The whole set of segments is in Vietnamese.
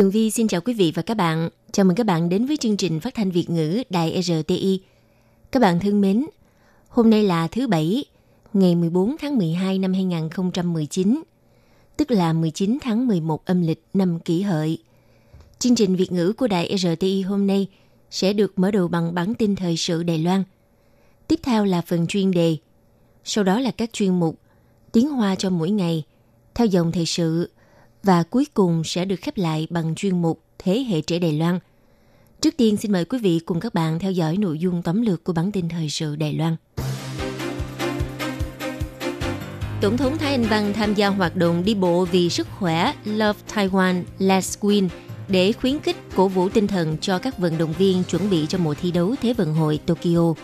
Tường Vi xin chào quý vị và các bạn. Chào mừng các bạn đến với chương trình phát thanh Việt ngữ Đài RTI. Các bạn thân mến, hôm nay là thứ Bảy, ngày 14 tháng 12 năm 2019, tức là 19 tháng 11 âm lịch năm kỷ hợi. Chương trình Việt ngữ của Đài RTI hôm nay sẽ được mở đầu bằng bản tin thời sự Đài Loan. Tiếp theo là phần chuyên đề, sau đó là các chuyên mục Tiếng Hoa cho mỗi ngày, theo dòng thời sự, và cuối cùng sẽ được khép lại bằng chuyên mục Thế hệ trẻ Đài Loan. Trước tiên, xin mời quý vị cùng các bạn theo dõi nội dung tóm lược của bản tin thời sự Đài Loan. Tổng thống Thái Anh Văn tham gia hoạt động đi bộ vì sức khỏe Love Taiwan Let's Win để khuyến khích cổ vũ tinh thần cho các vận động viên chuẩn bị cho mùa thi đấu Thế vận hội Tokyo.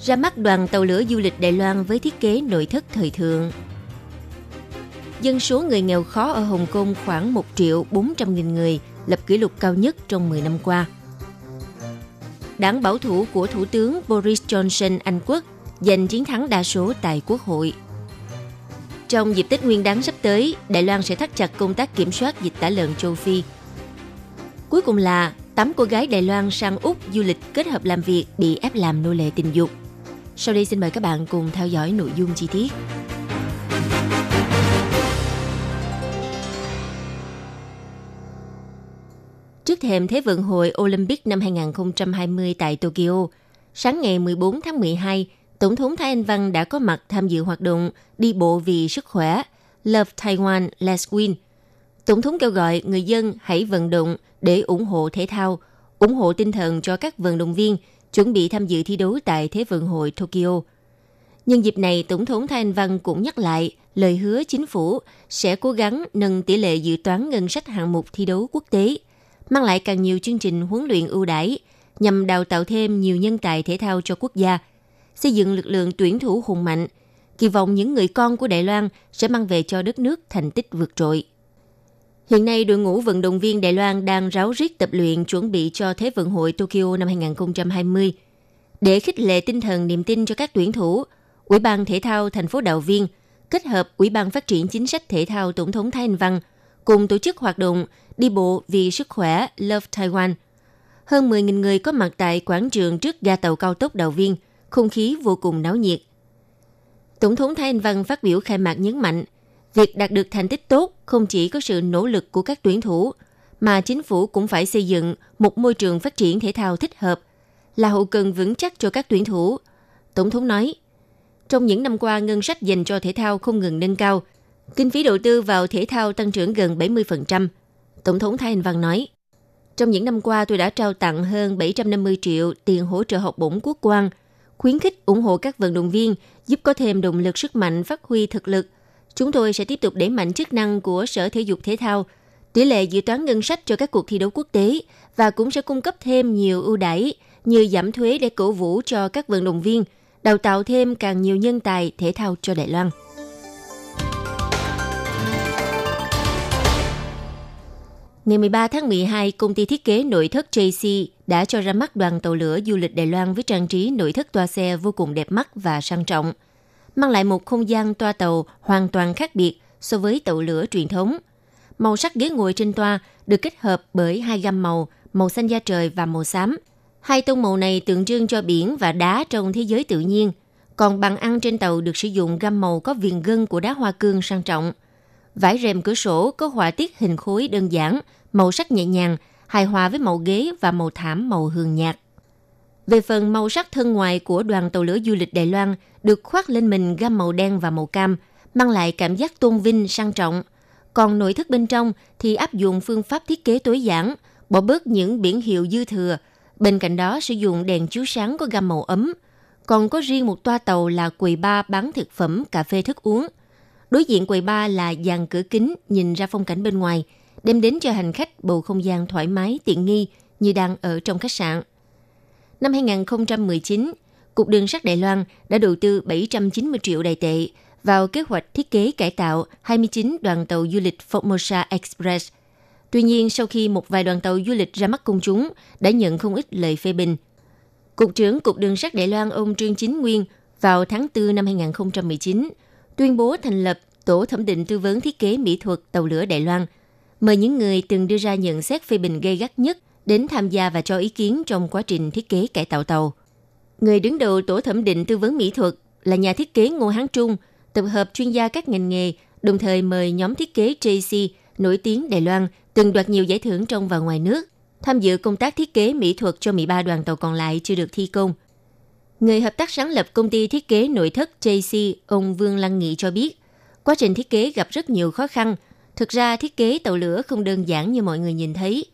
Ra mắt đoàn tàu lửa du lịch Đài Loan với thiết kế nội thất thời thượng. Dân số người nghèo khó ở Hồng Kông khoảng 1 triệu 400 nghìn người, lập kỷ lục cao nhất trong 10 năm qua. Đảng bảo thủ của Thủ tướng Boris Johnson Anh Quốc giành chiến thắng đa số tại Quốc hội. Trong dịp Tết Nguyên đán sắp tới, Đài Loan sẽ thắt chặt công tác kiểm soát dịch tả lợn châu Phi. Cuối cùng là 8 cô gái Đài Loan sang Úc du lịch kết hợp làm việc bị ép làm nô lệ tình dục. Sau đây xin mời các bạn cùng theo dõi nội dung chi tiết. Trước thềm Thế vận hội Olympic năm 2020 tại Tokyo, sáng ngày 14 tháng 12, Tổng thống Thái Anh Văn đã có mặt tham dự hoạt động đi bộ vì sức khỏe Love Taiwan Let's Win. Tổng thống kêu gọi người dân hãy vận động để ủng hộ thể thao, ủng hộ tinh thần cho các vận động viên chuẩn bị tham dự thi đấu tại Thế vận hội Tokyo. Nhân dịp này, Tổng thống Thái Anh Văn cũng nhắc lại lời hứa chính phủ sẽ cố gắng nâng tỷ lệ dự toán ngân sách hạng mục thi đấu quốc tế, mang lại càng nhiều chương trình huấn luyện ưu đãi nhằm đào tạo thêm nhiều nhân tài thể thao cho quốc gia, xây dựng lực lượng tuyển thủ hùng mạnh, kỳ vọng những người con của Đài Loan sẽ mang về cho đất nước thành tích vượt trội. Hiện nay, đội ngũ vận động viên Đài Loan đang ráo riết tập luyện chuẩn bị cho Thế vận hội Tokyo năm 2020. Để khích lệ tinh thần niềm tin cho các tuyển thủ, Ủy ban Thể thao thành phố Đạo Viên kết hợp Ủy ban Phát triển Chính sách Thể thao Tổng thống Thái Anh Văn cùng tổ chức hoạt động đi bộ vì sức khỏe Love Taiwan. Hơn 10.000 người có mặt tại quảng trường trước ga tàu cao tốc Đào Viên, không khí vô cùng náo nhiệt. Tổng thống Thái Anh Văn phát biểu khai mạc nhấn mạnh, việc đạt được thành tích tốt không chỉ có sự nỗ lực của các tuyển thủ, mà chính phủ cũng phải xây dựng một môi trường phát triển thể thao thích hợp, là hậu cần vững chắc cho các tuyển thủ. Tổng thống nói, trong những năm qua, ngân sách dành cho thể thao không ngừng nâng cao, kinh phí đầu tư vào thể thao tăng trưởng gần 70%. Tổng thống Thái Anh Văn nói, trong những năm qua tôi đã trao tặng hơn 750 triệu tiền hỗ trợ học bổng quốc quan, khuyến khích ủng hộ các vận động viên, giúp có thêm động lực sức mạnh phát huy thực lực. Chúng tôi sẽ tiếp tục đẩy mạnh chức năng của Sở Thể dục Thể thao, tỷ lệ dự toán ngân sách cho các cuộc thi đấu quốc tế và cũng sẽ cung cấp thêm nhiều ưu đãi như giảm thuế để cổ vũ cho các vận động viên, đào tạo thêm càng nhiều nhân tài thể thao cho Đài Loan. Ngày 13 tháng 12, công ty thiết kế nội thất JC đã cho ra mắt đoàn tàu lửa du lịch Đài Loan với trang trí nội thất toa xe vô cùng đẹp mắt và sang trọng, mang lại một không gian toa tàu hoàn toàn khác biệt so với tàu lửa truyền thống. Màu sắc ghế ngồi trên toa được kết hợp bởi hai gam màu, màu xanh da trời và màu xám. Hai tông màu này tượng trưng cho biển và đá trong thế giới tự nhiên, còn bàn ăn trên tàu được sử dụng gam màu có viền gân của đá hoa cương sang trọng. Vải rèm cửa sổ có họa tiết hình khối đơn giản, màu sắc nhẹ nhàng, hài hòa với màu ghế và màu thảm màu hường nhạt. Về phần màu sắc thân ngoài của đoàn tàu lửa du lịch Đài Loan được khoác lên mình gam màu đen và màu cam, mang lại cảm giác tôn vinh sang trọng. Còn nội thất bên trong thì áp dụng phương pháp thiết kế tối giản, bỏ bớt những biển hiệu dư thừa. Bên cạnh đó sử dụng đèn chiếu sáng có gam màu ấm. Còn có riêng một toa tàu là quầy bar bán thực phẩm, cà phê thức uống. Đối diện quầy ba là dàn cửa kính nhìn ra phong cảnh bên ngoài, đem đến cho hành khách bầu không gian thoải mái, tiện nghi như đang ở trong khách sạn. Năm 2019, Cục Đường sắt Đài Loan đã đầu tư 790 triệu đài tệ vào kế hoạch thiết kế cải tạo 29 đoàn tàu du lịch Formosa Express. Tuy nhiên, sau khi một vài đoàn tàu du lịch ra mắt công chúng đã nhận không ít lời phê bình. Cục trưởng Cục Đường sắt Đài Loan ông Trương Chính Nguyên vào tháng 4 năm 2019 tuyên bố thành lập Tổ thẩm định tư vấn thiết kế mỹ thuật tàu lửa Đài Loan, mời những người từng đưa ra nhận xét phê bình gây gắt nhất đến tham gia và cho ý kiến trong quá trình thiết kế cải tạo tàu. Người đứng đầu tổ thẩm định tư vấn mỹ thuật là nhà thiết kế Ngô Hán Trung, tập hợp chuyên gia các ngành nghề, đồng thời mời nhóm thiết kế JC nổi tiếng Đài Loan từng đoạt nhiều giải thưởng trong và ngoài nước, tham dự công tác thiết kế mỹ thuật cho 13 đoàn tàu còn lại chưa được thi công. Người hợp tác sáng lập công ty thiết kế nội thất JC, ông Vương Lăng Nghị cho biết, quá trình thiết kế gặp rất nhiều khó khăn. Thực ra thiết kế tàu lửa không đơn giản như mọi người nhìn thấy.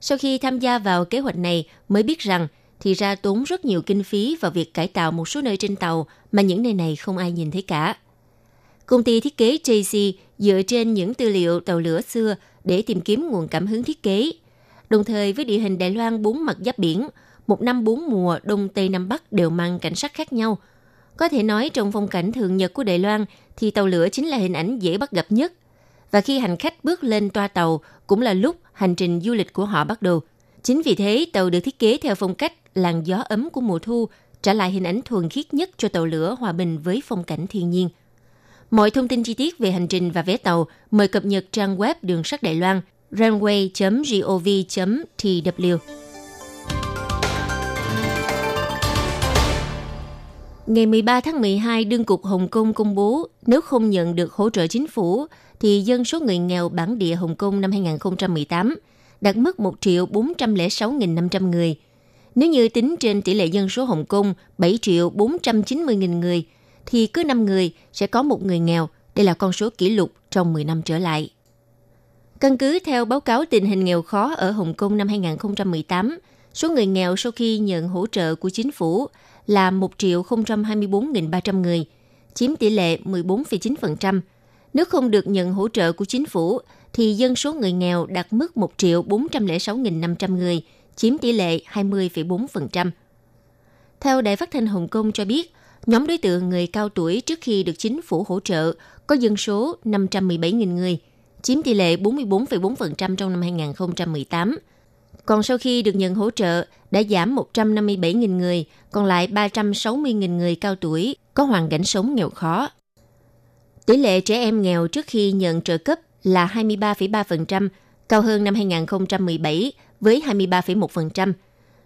Sau khi tham gia vào kế hoạch này mới biết rằng thì ra tốn rất nhiều kinh phí vào việc cải tạo một số nơi trên tàu mà những nơi này không ai nhìn thấy cả. Công ty thiết kế JC dựa trên những tư liệu tàu lửa xưa để tìm kiếm nguồn cảm hứng thiết kế. Đồng thời với địa hình Đài Loan bốn mặt giáp biển, một năm bốn mùa Đông Tây Nam Bắc đều mang cảnh sắc khác nhau. Có thể nói trong phong cảnh thường nhật của Đài Loan thì tàu lửa chính là hình ảnh dễ bắt gặp nhất. Và khi hành khách bước lên toa tàu cũng là lúc hành trình du lịch của họ bắt đầu. Chính vì thế, tàu được thiết kế theo phong cách làn gió ấm của mùa thu, trả lại hình ảnh thuần khiết nhất cho tàu lửa hòa bình với phong cảnh thiên nhiên. Mọi thông tin chi tiết về hành trình và vé tàu mời cập nhật trang web đường sắt Đài Loan runway.gov.tw. Ngày 13 tháng 12, Đương cục Hồng Kông công bố nếu không nhận được hỗ trợ chính phủ, thì dân số người nghèo bản địa Hồng Kông năm 2018 đạt mức 1 triệu 406.500 người. Nếu như tính trên tỷ lệ dân số Hồng Kông 7 triệu 490.000 người, thì cứ 5 người sẽ có một người nghèo. Đây là con số kỷ lục trong 10 năm trở lại. Căn cứ theo báo cáo tình hình nghèo khó ở Hồng Kông năm 2018, số người nghèo sau khi nhận hỗ trợ của chính phủ là 1.024.300 người, chiếm tỷ lệ 14,9%. Nếu không được nhận hỗ trợ của chính phủ, thì dân số người nghèo đạt mức 1.406.500 người, chiếm tỷ lệ 20,4%. Theo Đài phát thanh Hồng Kông cho biết, nhóm đối tượng người cao tuổi trước khi được chính phủ hỗ trợ có dân số 517.000 người, chiếm tỷ lệ 44,4% trong năm 2018. Còn sau khi được nhận hỗ trợ, đã giảm 157.000 người, còn lại 360.000 người cao tuổi có hoàn cảnh sống nghèo khó. Tỷ lệ trẻ em nghèo trước khi nhận trợ cấp là 23,3%, cao hơn năm 2017 với 23,1%.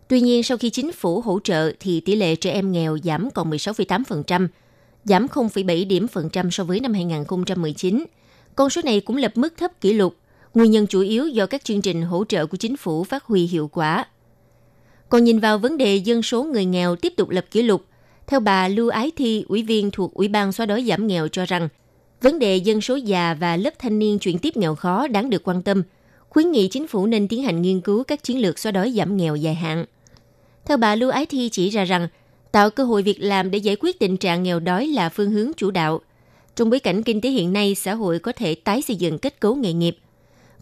Tuy nhiên, sau khi chính phủ hỗ trợ thì tỷ lệ trẻ em nghèo giảm còn 16,8%, giảm 0,7 điểm phần trăm so với năm 2019. Con số này cũng lập mức thấp kỷ lục, nguyên nhân chủ yếu do các chương trình hỗ trợ của chính phủ phát huy hiệu quả. Còn nhìn vào vấn đề dân số người nghèo tiếp tục lập kỷ lục, theo bà Lưu Ái Thi, ủy viên thuộc Ủy ban xóa đói giảm nghèo cho rằng, vấn đề dân số già và lớp thanh niên chuyển tiếp nghèo khó đáng được quan tâm, khuyến nghị chính phủ nên tiến hành nghiên cứu các chiến lược xóa đói giảm nghèo dài hạn. Theo bà Lưu Ái Thi chỉ ra rằng, tạo cơ hội việc làm để giải quyết tình trạng nghèo đói là phương hướng chủ đạo. Trong bối cảnh kinh tế hiện nay, xã hội có thể tái xây dựng kết cấu nghề nghiệp.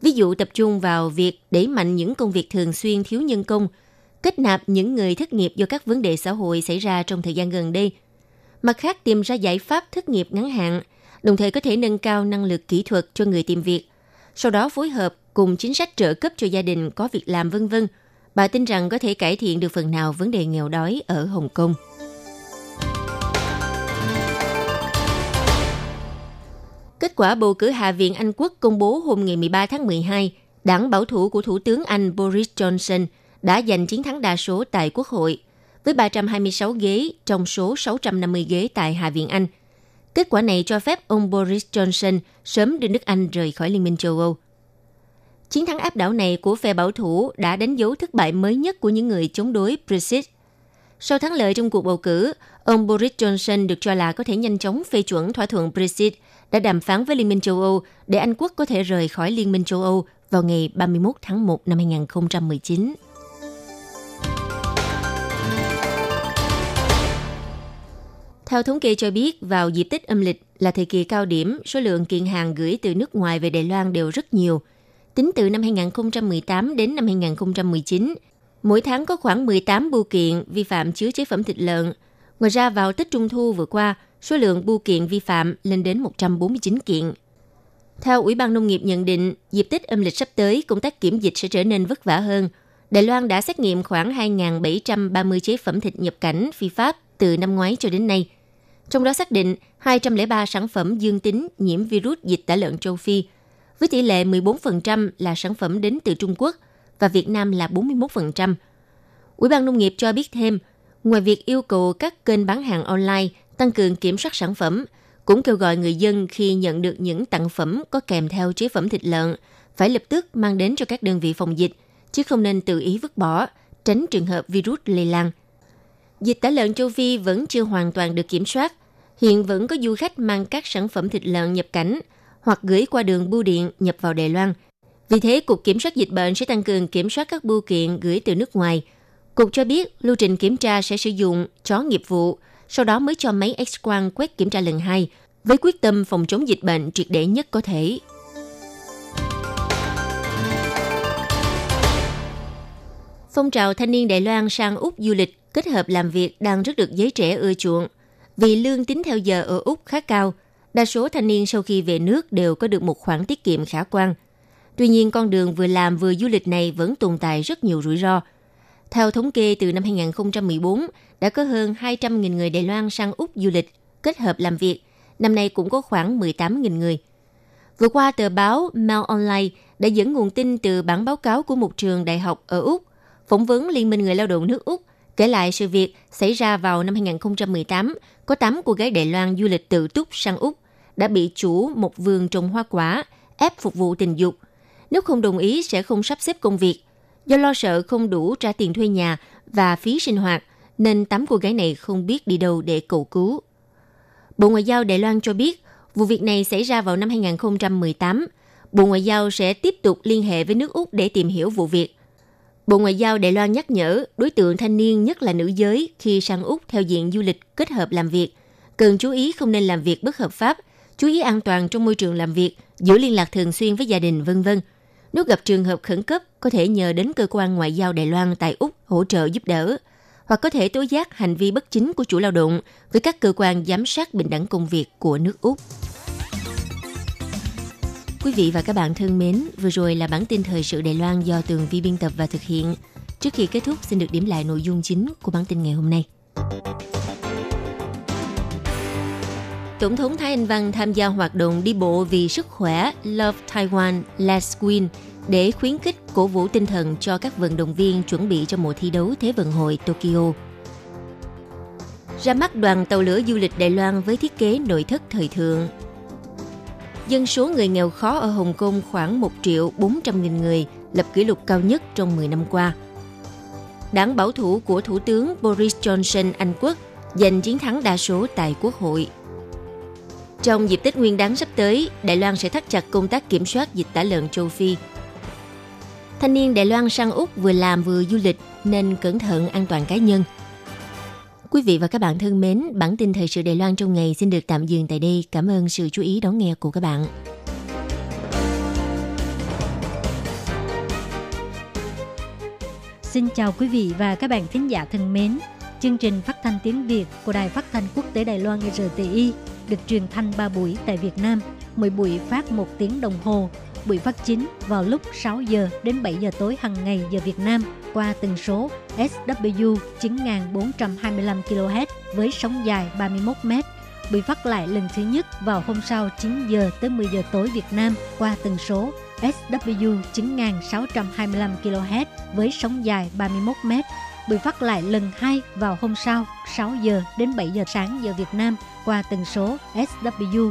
Ví dụ tập trung vào việc đẩy mạnh những công việc thường xuyên thiếu nhân công, kết nạp những người thất nghiệp do các vấn đề xã hội xảy ra trong thời gian gần đây. Mặt khác tìm ra giải pháp thất nghiệp ngắn hạn, đồng thời có thể nâng cao năng lực kỹ thuật cho người tìm việc. Sau đó phối hợp cùng chính sách trợ cấp cho gia đình có việc làm vân vân. Bà tin rằng có thể cải thiện được phần nào vấn đề nghèo đói ở Hồng Kông. Kết quả bầu cử Hạ viện Anh Quốc công bố hôm ngày 13 tháng 12, đảng bảo thủ của Thủ tướng Anh Boris Johnson đã giành chiến thắng đa số tại Quốc hội, với 326 ghế trong số 650 ghế tại Hạ viện Anh. Kết quả này cho phép ông Boris Johnson sớm đưa nước Anh rời khỏi Liên minh châu Âu. Chiến thắng áp đảo này của phe bảo thủ đã đánh dấu thất bại mới nhất của những người chống đối Brexit. Sau thắng lợi trong cuộc bầu cử, ông Boris Johnson được cho là có thể nhanh chóng phê chuẩn thỏa thuận Brexit đã đàm phán với Liên minh châu Âu để Anh quốc có thể rời khỏi Liên minh châu Âu vào ngày 31 tháng 1 năm 2019. Theo thống kê cho biết, vào dịp Tết âm lịch, là thời kỳ cao điểm, số lượng kiện hàng gửi từ nước ngoài về Đài Loan đều rất nhiều. Tính từ năm 2018 đến năm 2019, mỗi tháng có khoảng 18 bưu kiện vi phạm chứa chế phẩm thịt lợn. Ngoài ra vào Tết Trung Thu vừa qua, số lượng bưu kiện vi phạm lên đến 149 kiện. Theo Ủy ban Nông nghiệp nhận định, dịp Tết âm lịch sắp tới, công tác kiểm dịch sẽ trở nên vất vả hơn. Đài Loan đã xét nghiệm khoảng 2.730 chế phẩm thịt nhập cảnh phi pháp từ năm ngoái cho đến nay. Trong đó xác định 203 sản phẩm dương tính nhiễm virus dịch tả lợn châu Phi, với tỷ lệ 14% là sản phẩm đến từ Trung Quốc và Việt Nam là 41%. Ủy ban Nông nghiệp cho biết thêm, ngoài việc yêu cầu các kênh bán hàng online tăng cường kiểm soát sản phẩm, cũng kêu gọi người dân khi nhận được những tặng phẩm có kèm theo chế phẩm thịt lợn phải lập tức mang đến cho các đơn vị phòng dịch, chứ không nên tự ý vứt bỏ, tránh trường hợp virus lây lan. Dịch tả lợn châu Phi vẫn chưa hoàn toàn được kiểm soát. Hiện vẫn có du khách mang các sản phẩm thịt lợn nhập cảnh hoặc gửi qua đường bưu điện nhập vào Đài Loan. Vì thế, Cục Kiểm soát Dịch bệnh sẽ tăng cường kiểm soát các bưu kiện gửi từ nước ngoài. Cục cho biết lưu trình kiểm tra sẽ sử dụng chó nghiệp vụ, sau đó mới cho máy X-quang quét kiểm tra lần hai, với quyết tâm phòng chống dịch bệnh triệt để nhất có thể. Phong trào thanh niên Đài Loan sang Úc du lịch kết hợp làm việc đang rất được giới trẻ ưa chuộng. Vì lương tính theo giờ ở Úc khá cao, đa số thanh niên sau khi về nước đều có được một khoản tiết kiệm khả quan. Tuy nhiên, con đường vừa làm vừa du lịch này vẫn tồn tại rất nhiều rủi ro. Theo thống kê từ năm 2014, đã có hơn 200.000 người Đài Loan sang Úc du lịch, kết hợp làm việc. Năm nay cũng có khoảng 18.000 người. Vừa qua, tờ báo Mail Online đã dẫn nguồn tin từ bản báo cáo của một trường đại học ở Úc, phỏng vấn Liên minh Người lao động nước Úc Kể lại sự việc xảy ra vào năm 2018, có 8 cô gái Đài Loan du lịch tự túc sang Úc đã bị chủ một vườn trồng hoa quả ép phục vụ tình dục. Nếu không đồng ý sẽ không sắp xếp công việc. Do lo sợ không đủ trả tiền thuê nhà và phí sinh hoạt, nên tám cô gái này không biết đi đâu để cầu cứu. Bộ Ngoại giao Đài Loan cho biết, vụ việc này xảy ra vào năm 2018. Bộ Ngoại giao sẽ tiếp tục liên hệ với nước Úc để tìm hiểu vụ việc. Bộ Ngoại giao Đài Loan nhắc nhở đối tượng thanh niên nhất là nữ giới khi sang Úc theo diện du lịch kết hợp làm việc, cần chú ý không nên làm việc bất hợp pháp, chú ý an toàn trong môi trường làm việc, giữ liên lạc thường xuyên với gia đình vân vân. Nếu gặp trường hợp khẩn cấp, có thể nhờ đến cơ quan ngoại giao Đài Loan tại Úc hỗ trợ giúp đỡ, hoặc có thể tố giác hành vi bất chính của chủ lao động với các cơ quan giám sát bình đẳng công việc của nước Úc. Quý vị và các bạn thân mến, vừa rồi là bản tin thời sự Đài Loan do Tường Vi biên tập và thực hiện. Trước khi kết thúc, xin được điểm lại nội dung chính của bản tin ngày hôm nay. Tổng thống Thái Anh Văn tham gia hoạt động đi bộ vì sức khỏe Love Taiwan Let's Win để khuyến khích cổ vũ tinh thần cho các vận động viên chuẩn bị cho mùa thi đấu Thế vận hội Tokyo. Ra mắt đoàn tàu lửa du lịch Đài Loan với thiết kế nội thất thời thượng dân số người nghèo khó ở Hồng Kông khoảng 1 triệu 400 nghìn người, lập kỷ lục cao nhất trong 10 năm qua. Đảng bảo thủ của Thủ tướng Boris Johnson Anh Quốc giành chiến thắng đa số tại Quốc hội. Trong dịp Tết Nguyên đán sắp tới, Đài Loan sẽ thắt chặt công tác kiểm soát dịch tả lợn châu Phi. Thanh niên Đài Loan sang Úc vừa làm vừa du lịch nên cẩn thận an toàn cá nhân – Quý vị và các bạn thân mến, bản tin thời sự Đài Loan trong ngày xin được tạm dừng tại đây. Cảm ơn sự chú ý đón nghe của các bạn. Xin chào quý vị và các bạn thính giả thân mến. Chương trình phát thanh tiếng Việt của Đài Phát thanh Quốc tế Đài Loan RTI được truyền thanh 3 buổi tại Việt Nam, mỗi buổi phát 1 tiếng đồng hồ buổi phát chính vào lúc 6 giờ đến 7 giờ tối hàng ngày giờ Việt Nam qua tần số SW 9425 kHz với sóng dài 31 m. Bị phát lại lần thứ nhất vào hôm sau 9 giờ tới 10 giờ tối Việt Nam qua tần số SW 9625 kHz với sóng dài 31 m. Bị phát lại lần hai vào hôm sau 6 giờ đến 7 giờ sáng giờ Việt Nam qua tần số SW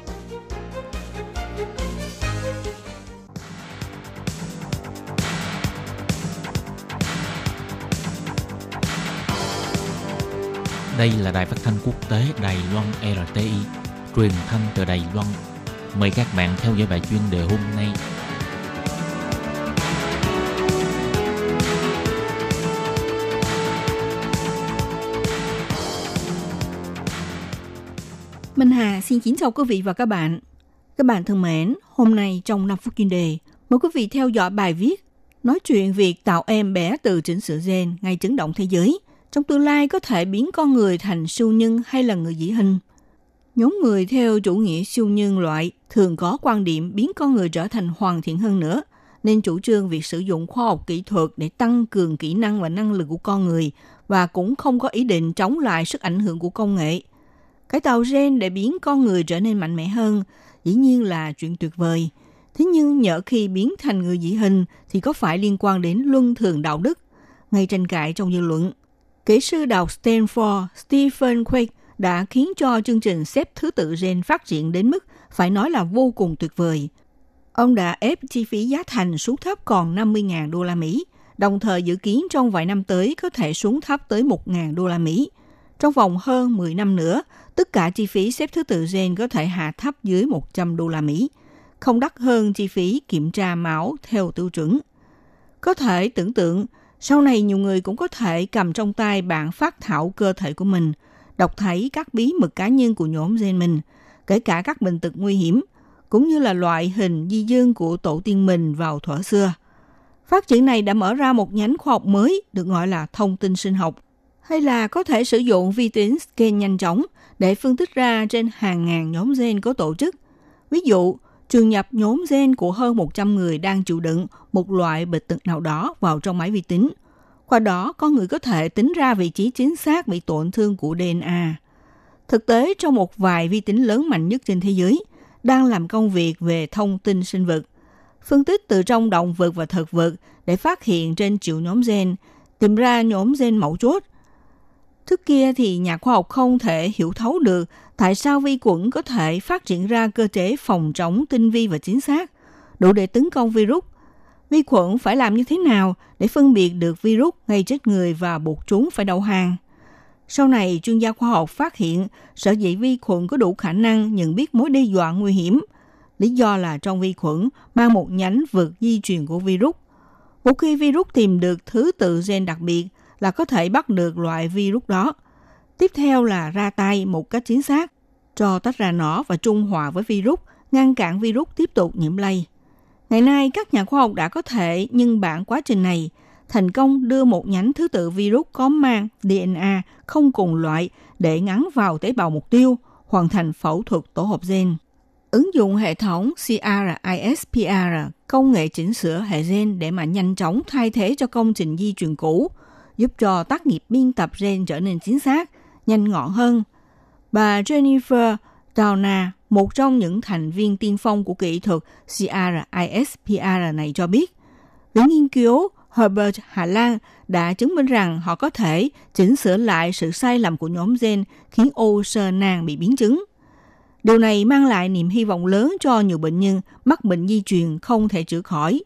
Đây là đài phát thanh quốc tế Đài Loan RTI, truyền thanh từ Đài Loan. Mời các bạn theo dõi bài chuyên đề hôm nay. Minh Hà xin kính chào quý vị và các bạn. Các bạn thân mến, hôm nay trong 5 phút chuyên đề, mời quý vị theo dõi bài viết nói chuyện việc tạo em bé từ chỉnh sửa gen ngay chấn động thế giới. Trong tương lai có thể biến con người thành siêu nhân hay là người dĩ hình. Nhóm người theo chủ nghĩa siêu nhân loại thường có quan điểm biến con người trở thành hoàn thiện hơn nữa, nên chủ trương việc sử dụng khoa học kỹ thuật để tăng cường kỹ năng và năng lực của con người và cũng không có ý định chống lại sức ảnh hưởng của công nghệ. Cái tạo gen để biến con người trở nên mạnh mẽ hơn dĩ nhiên là chuyện tuyệt vời. Thế nhưng nhỡ khi biến thành người dị hình thì có phải liên quan đến luân thường đạo đức? Ngay tranh cãi trong dư luận. Kỹ sư đọc Stanford Stephen Quake đã khiến cho chương trình xếp thứ tự gen phát triển đến mức phải nói là vô cùng tuyệt vời. Ông đã ép chi phí giá thành xuống thấp còn 50.000 đô la Mỹ, đồng thời dự kiến trong vài năm tới có thể xuống thấp tới 1.000 đô la Mỹ. Trong vòng hơn 10 năm nữa, tất cả chi phí xếp thứ tự gen có thể hạ thấp dưới 100 đô la Mỹ, không đắt hơn chi phí kiểm tra máu theo tiêu chuẩn. Có thể tưởng tượng, sau này nhiều người cũng có thể cầm trong tay bản phát thảo cơ thể của mình, đọc thấy các bí mật cá nhân của nhóm gen mình, kể cả các bệnh tật nguy hiểm, cũng như là loại hình di dương của tổ tiên mình vào thuở xưa. Phát triển này đã mở ra một nhánh khoa học mới được gọi là thông tin sinh học, hay là có thể sử dụng vi tính scan nhanh chóng để phân tích ra trên hàng ngàn nhóm gen có tổ chức. Ví dụ, trường nhập nhóm gen của hơn 100 người đang chịu đựng một loại bệnh tật nào đó vào trong máy vi tính. Qua đó, con người có thể tính ra vị trí chính xác bị tổn thương của DNA. Thực tế, trong một vài vi tính lớn mạnh nhất trên thế giới, đang làm công việc về thông tin sinh vật, phân tích từ trong động vật và thực vật để phát hiện trên triệu nhóm gen, tìm ra nhóm gen mẫu chốt. Trước kia thì nhà khoa học không thể hiểu thấu được tại sao vi khuẩn có thể phát triển ra cơ chế phòng chống tinh vi và chính xác, đủ để tấn công virus. Vi khuẩn phải làm như thế nào để phân biệt được virus gây chết người và buộc chúng phải đầu hàng? Sau này, chuyên gia khoa học phát hiện sở dĩ vi khuẩn có đủ khả năng nhận biết mối đe dọa nguy hiểm. Lý do là trong vi khuẩn mang một nhánh vượt di truyền của virus. Một khi virus tìm được thứ tự gen đặc biệt là có thể bắt được loại virus đó. Tiếp theo là ra tay một cách chính xác, cho tách ra nó và trung hòa với virus, ngăn cản virus tiếp tục nhiễm lây. Ngày nay, các nhà khoa học đã có thể nhân bản quá trình này, thành công đưa một nhánh thứ tự virus có mang DNA không cùng loại để ngắn vào tế bào mục tiêu, hoàn thành phẫu thuật tổ hợp gen. Ứng dụng hệ thống CRISPR, công nghệ chỉnh sửa hệ gen để mà nhanh chóng thay thế cho công trình di truyền cũ, giúp cho tác nghiệp biên tập gen trở nên chính xác, nhanh gọn hơn. Bà Jennifer Downa, một trong những thành viên tiên phong của kỹ thuật CRISPR này cho biết, viện nghiên cứu Herbert Hà Lan đã chứng minh rằng họ có thể chỉnh sửa lại sự sai lầm của nhóm gen khiến ô sơ nang bị biến chứng. Điều này mang lại niềm hy vọng lớn cho nhiều bệnh nhân mắc bệnh di truyền không thể chữa khỏi.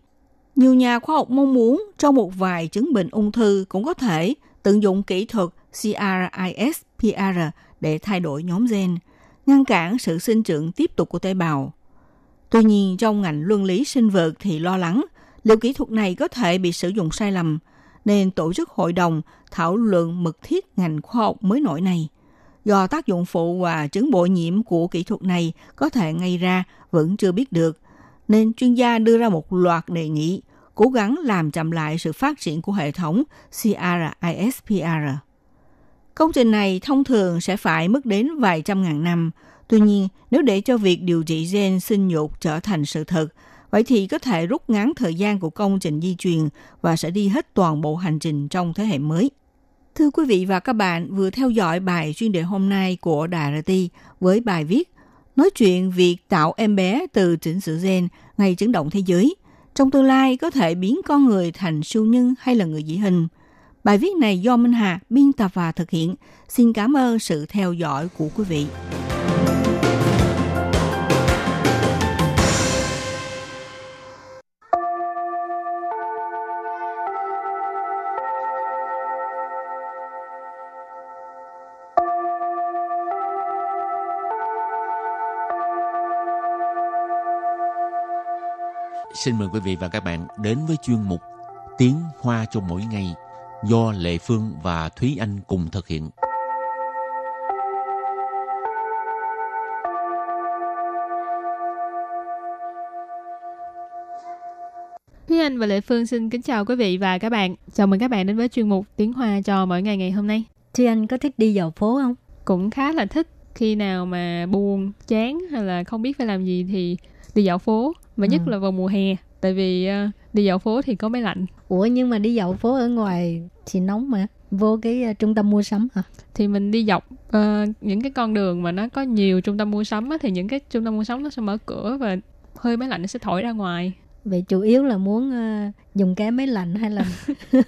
Nhiều nhà khoa học mong muốn trong một vài chứng bệnh ung thư cũng có thể tận dụng kỹ thuật CRISPR để thay đổi nhóm gen, ngăn cản sự sinh trưởng tiếp tục của tế bào. Tuy nhiên, trong ngành luân lý sinh vật thì lo lắng liệu kỹ thuật này có thể bị sử dụng sai lầm, nên tổ chức hội đồng thảo luận mật thiết ngành khoa học mới nổi này. Do tác dụng phụ và chứng bội nhiễm của kỹ thuật này có thể gây ra vẫn chưa biết được, nên chuyên gia đưa ra một loạt đề nghị cố gắng làm chậm lại sự phát triển của hệ thống CRISPR. Công trình này thông thường sẽ phải mất đến vài trăm ngàn năm. Tuy nhiên, nếu để cho việc điều trị gen sinh nhục trở thành sự thật, vậy thì có thể rút ngắn thời gian của công trình di truyền và sẽ đi hết toàn bộ hành trình trong thế hệ mới. Thưa quý vị và các bạn, vừa theo dõi bài chuyên đề hôm nay của Đà RT với bài viết nói chuyện việc tạo em bé từ chỉnh sửa gen ngày chấn động thế giới. Trong tương lai có thể biến con người thành siêu nhân hay là người dị hình. Bài viết này do Minh Hà biên tập và thực hiện. Xin cảm ơn sự theo dõi của quý vị. Xin mời quý vị và các bạn đến với chuyên mục Tiếng Hoa cho mỗi ngày do Lệ Phương và Thúy Anh cùng thực hiện. Thúy Anh và Lệ Phương xin kính chào quý vị và các bạn. Chào mừng các bạn đến với chuyên mục Tiếng Hoa cho mỗi ngày ngày hôm nay. Thúy Anh có thích đi dạo phố không? Cũng khá là thích khi nào mà buồn, chán hay là không biết phải làm gì thì đi dạo phố. Và nhất Ừ. là vào mùa hè. Tại vì ờ, đi dạo phố thì có máy lạnh. Ủa nhưng mà đi dạo phố ở ngoài thì nóng mà. Vô cái ờ, trung tâm mua sắm hả? Thì mình đi dọc ờ, những cái con đường mà nó có nhiều trung tâm mua sắm á, thì những cái trung tâm mua sắm nó sẽ mở cửa và hơi máy lạnh nó sẽ thổi ra ngoài. Vậy chủ yếu là muốn ờ, dùng cái máy lạnh hay là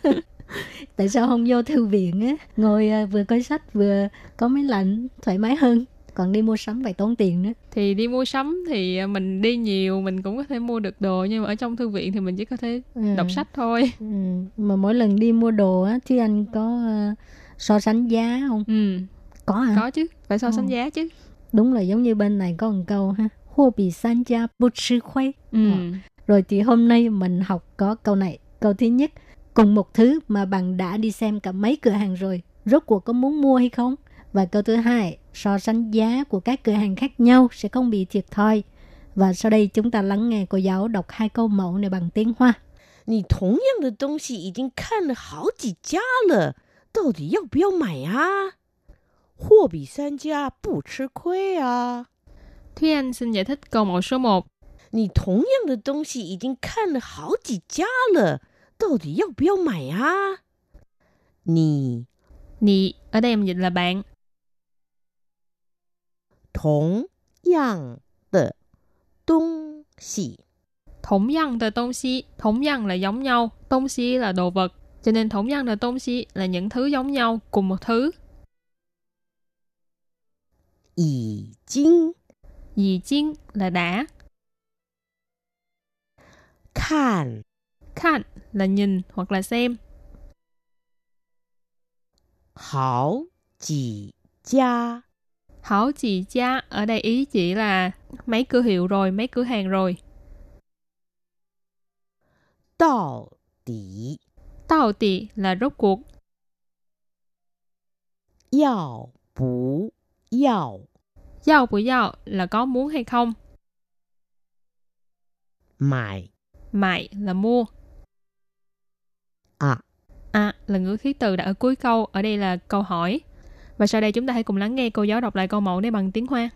tại sao không vô thư viện á ngồi ờ, vừa coi sách vừa có máy lạnh thoải mái hơn còn đi mua sắm phải tốn tiền nữa Thì đi mua sắm thì ờ, mình đi nhiều mình cũng có thể mua được đồ nhưng mà ở trong thư viện thì mình chỉ có thể Ừ. đọc sách thôi. ừ. mà mỗi lần đi mua đồ á thì anh có ờ, so sánh giá không Ừ, có hả có chứ, phải so sánh Ồ. giá chứ. đúng là giống như bên này có một câu ha hua bị san gia bu sư khuấy Ừ. Ờ. Rồi thì hôm nay mình học có câu này. Câu thứ nhất, cùng một thứ mà bạn đã đi xem cả mấy cửa hàng rồi, rốt cuộc có muốn mua hay không? Và câu thứ hai, so sánh giá của các cửa hàng khác nhau sẽ không bị thiệt thòi. Và sau đây chúng ta lắng nghe cô giáo đọc hai câu mẫu này bằng tiếng Hoa. 你同样的东西已经看了好几家了，到底要不要买啊？货比三家不吃亏啊！ Thúy Anh xin giải thích câu mẫu số 1. 你同样的东西已经看了好几家了，到底要不要买啊？你 Nì, ở đây mình dịch là bạn. 同样的东西 Thống dân tờ tông xí. Thống dân là giống nhau. Tông xí là đồ vật. Cho nên thống dân tờ tông xí là những thứ giống nhau, cùng một thứ. 已经 Dì chiên là đã. 看 Khan là nhìn hoặc là xem. 好几家 Hảo chỉ cha ở đây ý chỉ là mấy cửa hiệu rồi, mấy cửa hàng rồi. Đạo tỷ Đạo tỷ là rốt cuộc. Yào bú yào Yào bú yào là có muốn hay không. Mại Mại là mua. À À là ngữ khí từ đã ở cuối câu, ở đây là câu hỏi. Và sau đây chúng ta hãy cùng lắng nghe cô giáo đọc lại câu mẫu này bằng tiếng Hoa.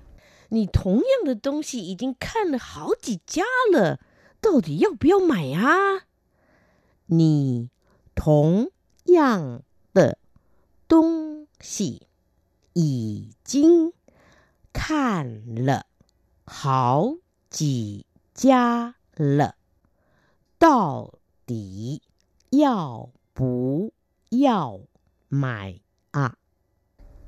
你同样的东西已经看了好几家了，到底要不要买啊？你同样的东西已经看了好几家了，到底要不要买啊？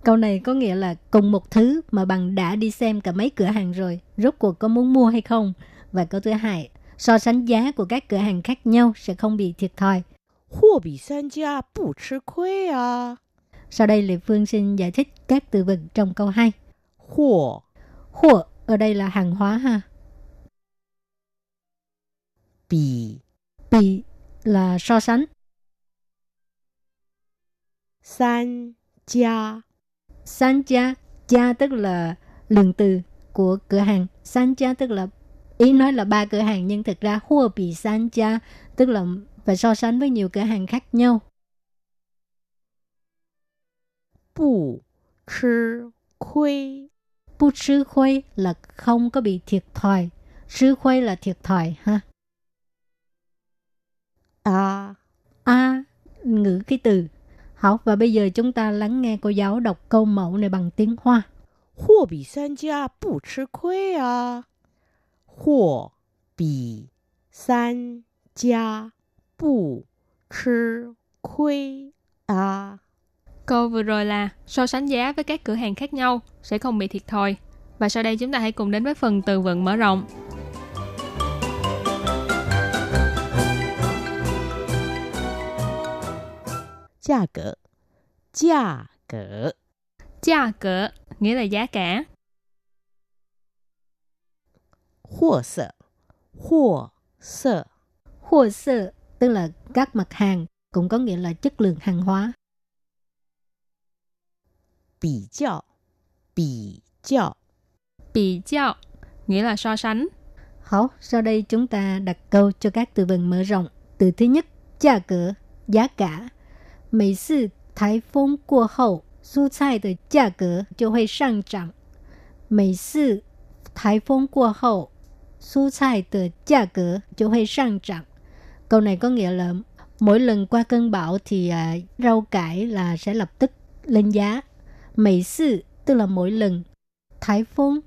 Câu này có nghĩa là cùng một thứ mà bằng đã đi xem cả mấy cửa hàng rồi, rốt cuộc có muốn mua hay không? Và câu thứ hai, so sánh giá của các cửa hàng khác nhau sẽ không bị thiệt thòi. Hô bị san gia bù chứ khuê à. Sau đây Lệ Phương xin giải thích các từ vựng trong câu 2. Hô Hô ở đây là hàng hóa ha. Bì Bì là so sánh. San gia San cha gia tức là lượng từ của cửa hàng. San gia tức là ý nói là ba cửa hàng nhưng thực ra hua bị san gia tức là và so sánh với nhiều cửa hàng khác nhau. Bù chứ khuây Bù chứ khuây là không có bị thiệt thòi. Chứ khuây là thiệt thòi ha. À. À, ngữ cái từ 好, và bây giờ chúng ta lắng nghe cô giáo đọc câu mẫu này bằng tiếng Hoa. Hồ bì san gia bù chứ khuê à. Hồ bì san gia bù chứ khuê à. Câu vừa rồi là so sánh giá với các cửa hàng khác nhau sẽ không bị thiệt thòi. Và sau đây chúng ta hãy cùng đến với phần từ vựng mở rộng. 价格，价格， Giá cỡ nghĩa là giá cả. 货色，货 色 Hua sơ tức là các mặt hàng, cũng có nghĩa là chất lượng hàng hóa. 比较比较 Bị giao nghĩa là so sánh. Hảo, sau đây chúng ta đặt câu cho các từ vựng mở rộng. Từ thứ nhất, giá cỡ, giá cả. Mỗi 次台风过后，蔬菜的价格就会上涨。每次台风过后，蔬菜的价格就会上涨。Câu này có nghĩa là mỗi lần qua cơn bão thì à, rau cải là sẽ lập tức lên giá. Mấy sự tức là mỗi lần. Thái phong,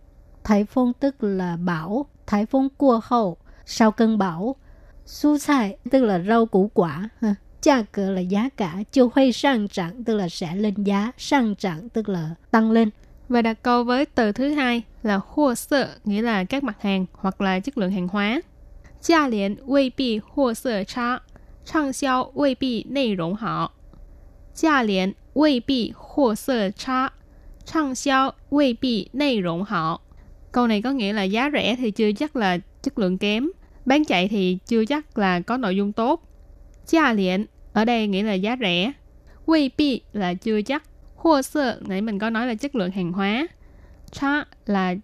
thái phong tức là bão. Thái phong qua hậu, sau cơn bão. Su菜tức là rau củ quả. Ha. Giá cỡ là giá cả. Chiêu huy sang trạng tức là sẽ lên giá. Sang trạng tức là tăng lên. Và đặt câu với từ thứ hai là hua sơ, nghĩa là các mặt hàng hoặc là chất lượng hàng hóa. Giá liền 未必货色差，畅销未必内容好。价廉未必货色差，畅销未必内容好。Câu này có nghĩa là giá rẻ thì chưa chắc là chất lượng kém, bán chạy thì chưa chắc là có nội dung tốt. Giá liền ở đây nghĩa là giá rẻ. Wei bi là chưa chắc. Hua sơ, nãy mình có nói là chất lượng hàng hóa. Cha là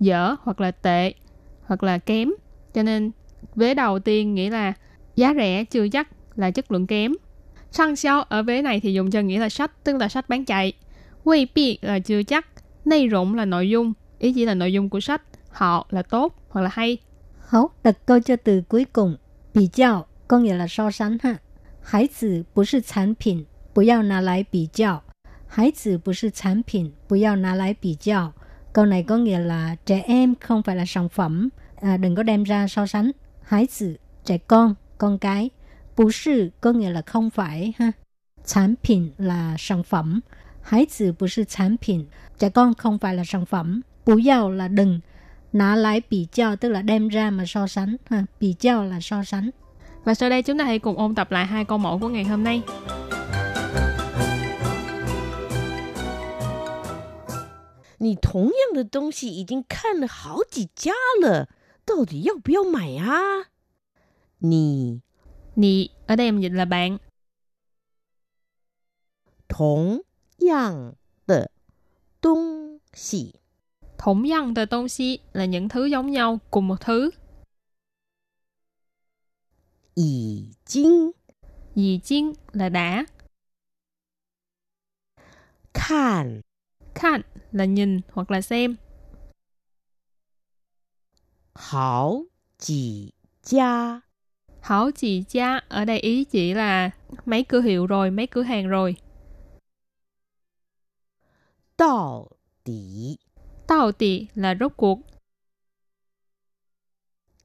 dở hoặc là tệ hoặc là kém. Cho nên vế đầu tiên nghĩa là giá rẻ chưa chắc là chất lượng kém. Sang xiao ở vế này thì dùng cho nghĩa là sách, tức là sách bán chạy. Wei bi là chưa chắc. Nay rộng là nội dung, ý chỉ là nội dung của sách. Họ là tốt hoặc là hay. Hấu đặt câu cho từ cuối cùng. Bị chào có nghĩa là so sánh ha. Hải tử 不是产品，不要拿来比较。孩子不是产品，不要拿来比较。Câu này có nghĩa là trẻ em không phải là sản phẩm, à, đừng có đem ra so sánh. Hải tử, trẻ con, con cái. Bù sư có nghĩa là không phải ha. Sản品 là sản phẩm. Hải tử 不是产品, trẻ con không phải là sản phẩm. Bù giao là đừng. Nã lại bị giao tức là đem ra mà so sánh. Ha. Bị giao là so sánh. Và sau đây chúng ta hãy cùng ôn tập lại hai câu mẫu của ngày hôm nay. Nì đồng yang de dong xi yi jing kan le hao ji jia le, dao di yao bu yao mai? Nì. Nì ở đây mình dịch là bạn. Đồng yang de dong xi. Đồng yang de dong xi là những thứ giống nhau cùng một thứ. 已经 Dì chiên là đã. 看 Khan là nhìn hoặc là xem. 好几家 Hảo chị cha ở đây ý chỉ là mấy cửa hiệu rồi, mấy cửa hàng rồi. 到底 Tao tì là rốt cuộc.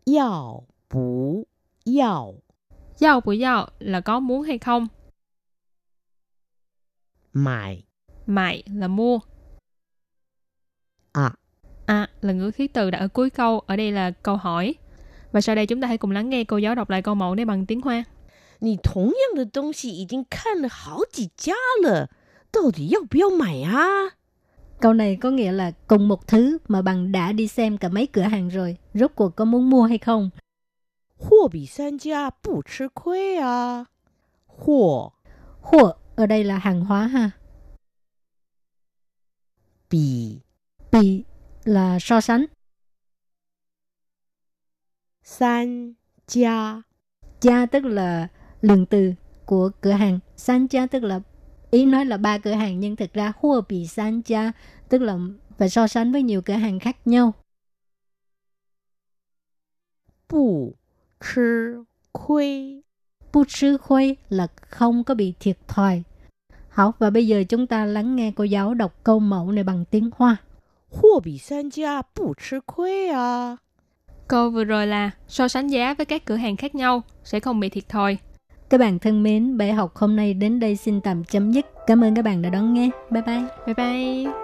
要不要 Giao bù giao là có muốn hay không. 买 Mại là mua. 啊？ À là ngữ khí từ đã ở cuối câu, ở đây là câu hỏi. Và sau đây chúng ta hãy cùng lắng nghe cô giáo đọc lại câu mẫu này bằng tiếng Hoa. 你同样的东西已经看了好几家了，到底要不要买啊？ Câu này có nghĩa là cùng một thứ mà bằng đã đi xem cả mấy cửa hàng rồi. Rốt cuộc có muốn mua hay không? 货比三家不吃亏啊！货 Hùa ở đây là hàng hóa ha. 比 Bị là so sánh. 三家 Gia tức là lượng từ của cửa hàng. San gia tức là ý nói là ba cửa hàng nhưng thực ra hua bị san gia tức là phải so sánh với nhiều cửa hàng khác nhau. 不 吃亏。 Bu sư khuê là không có bị thiệt thòi. Hảo, và bây giờ chúng ta lắng nghe cô giáo đọc câu mẫu này bằng tiếng Hoa. 货比三家不吃亏啊！ Câu vừa rồi là so sánh giá với các cửa hàng khác nhau sẽ không bị thiệt thòi. Các bạn thân mến, bài học hôm nay đến đây xin tạm chấm dứt. Cảm ơn các bạn đã đón nghe. Bye bye. Bye bye.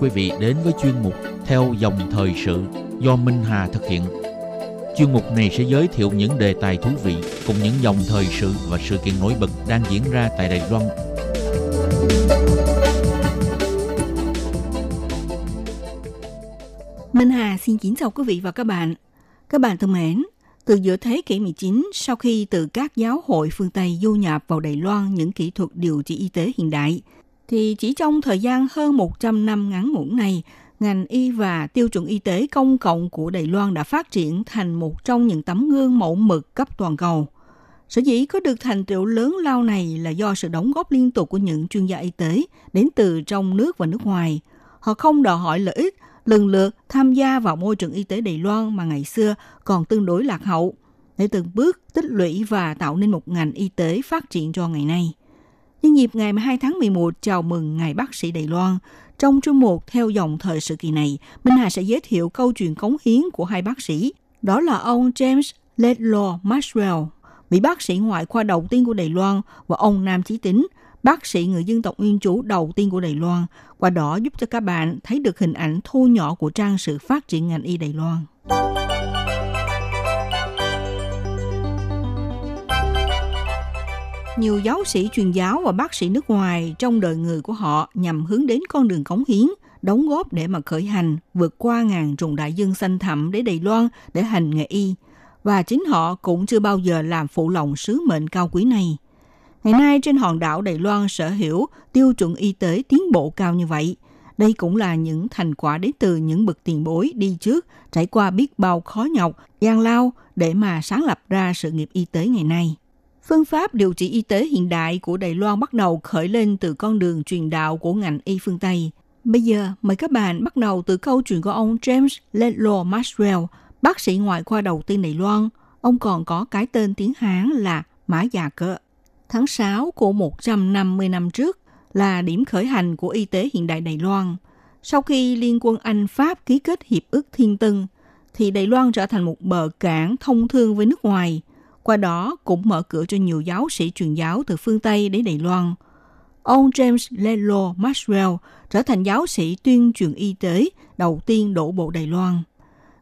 Quý vị đến với chuyên mục Theo dòng thời sự do Minh Hà thực hiện. Chuyên mục này sẽ giới thiệu những đề tài thú vị cùng những dòng thời sự và sự kiện nổi bật đang diễn ra tại Đài Loan. Minh Hà xin kính chào quý vị và các bạn. Các bạn thân mến, từ giữa thế kỷ 19, sau khi từ các giáo hội phương Tây du nhập vào Đài Loan những kỹ thuật điều trị y tế hiện đại, thì chỉ trong thời gian hơn 100 năm ngắn ngủn này, ngành y và tiêu chuẩn y tế công cộng của Đài Loan đã phát triển thành một trong những tấm gương mẫu mực cấp toàn cầu. Sở dĩ có được thành tựu lớn lao này là do sự đóng góp liên tục của những chuyên gia y tế đến từ trong nước và nước ngoài. Họ không đòi hỏi lợi ích, lần lượt tham gia vào môi trường y tế Đài Loan mà ngày xưa còn tương đối lạc hậu, để từng bước tích lũy và tạo nên một ngành y tế phát triển cho ngày nay. Nhân dịp ngày 12 tháng 11 chào mừng Ngày Bác sĩ Đài Loan, trong chương mục theo dòng thời sự kỳ này, Minh Hà sẽ giới thiệu câu chuyện cống hiến của hai bác sĩ. Đó là ông James Ledlaw Maxwell, vị bác sĩ ngoại khoa đầu tiên của Đài Loan và ông Nam Chí Tính, bác sĩ người dân tộc nguyên chủ đầu tiên của Đài Loan. Qua đó giúp cho các bạn thấy được hình ảnh thu nhỏ của trang sự phát triển ngành y Đài Loan. Nhiều giáo sĩ truyền giáo và bác sĩ nước ngoài trong đời người của họ nhằm hướng đến con đường cống hiến, đóng góp để mà khởi hành, vượt qua ngàn trùng đại dương xanh thẳm để Đài Loan để hành nghề y. Và chính họ cũng chưa bao giờ làm phụ lòng sứ mệnh cao quý này. Ngày nay trên hòn đảo Đài Loan sở hữu tiêu chuẩn y tế tiến bộ cao như vậy. Đây cũng là những thành quả đến từ những bậc tiền bối đi trước, trải qua biết bao khó nhọc, gian lao để mà sáng lập ra sự nghiệp y tế ngày nay. Phương pháp điều trị y tế hiện đại của Đài Loan bắt đầu khởi lên từ con đường truyền đạo của ngành y phương Tây. Bây giờ, mời các bạn bắt đầu từ câu chuyện của ông James Ledlaw Maxwell, bác sĩ ngoại khoa đầu tiên Đài Loan. Ông còn có cái tên tiếng Hán là Mã Già Cơ. Tháng 6 của 150 năm trước là điểm khởi hành của y tế hiện đại Đài Loan. Sau khi Liên quân Anh Pháp ký kết Hiệp ước Thiên Tân, thì Đài Loan trở thành một bờ cảng thông thương với nước ngoài – qua đó cũng mở cửa cho nhiều giáo sĩ truyền giáo từ phương Tây đến Đài Loan. Ông James Lelo Maxwell trở thành giáo sĩ tuyên truyền y tế đầu tiên đổ bộ Đài Loan.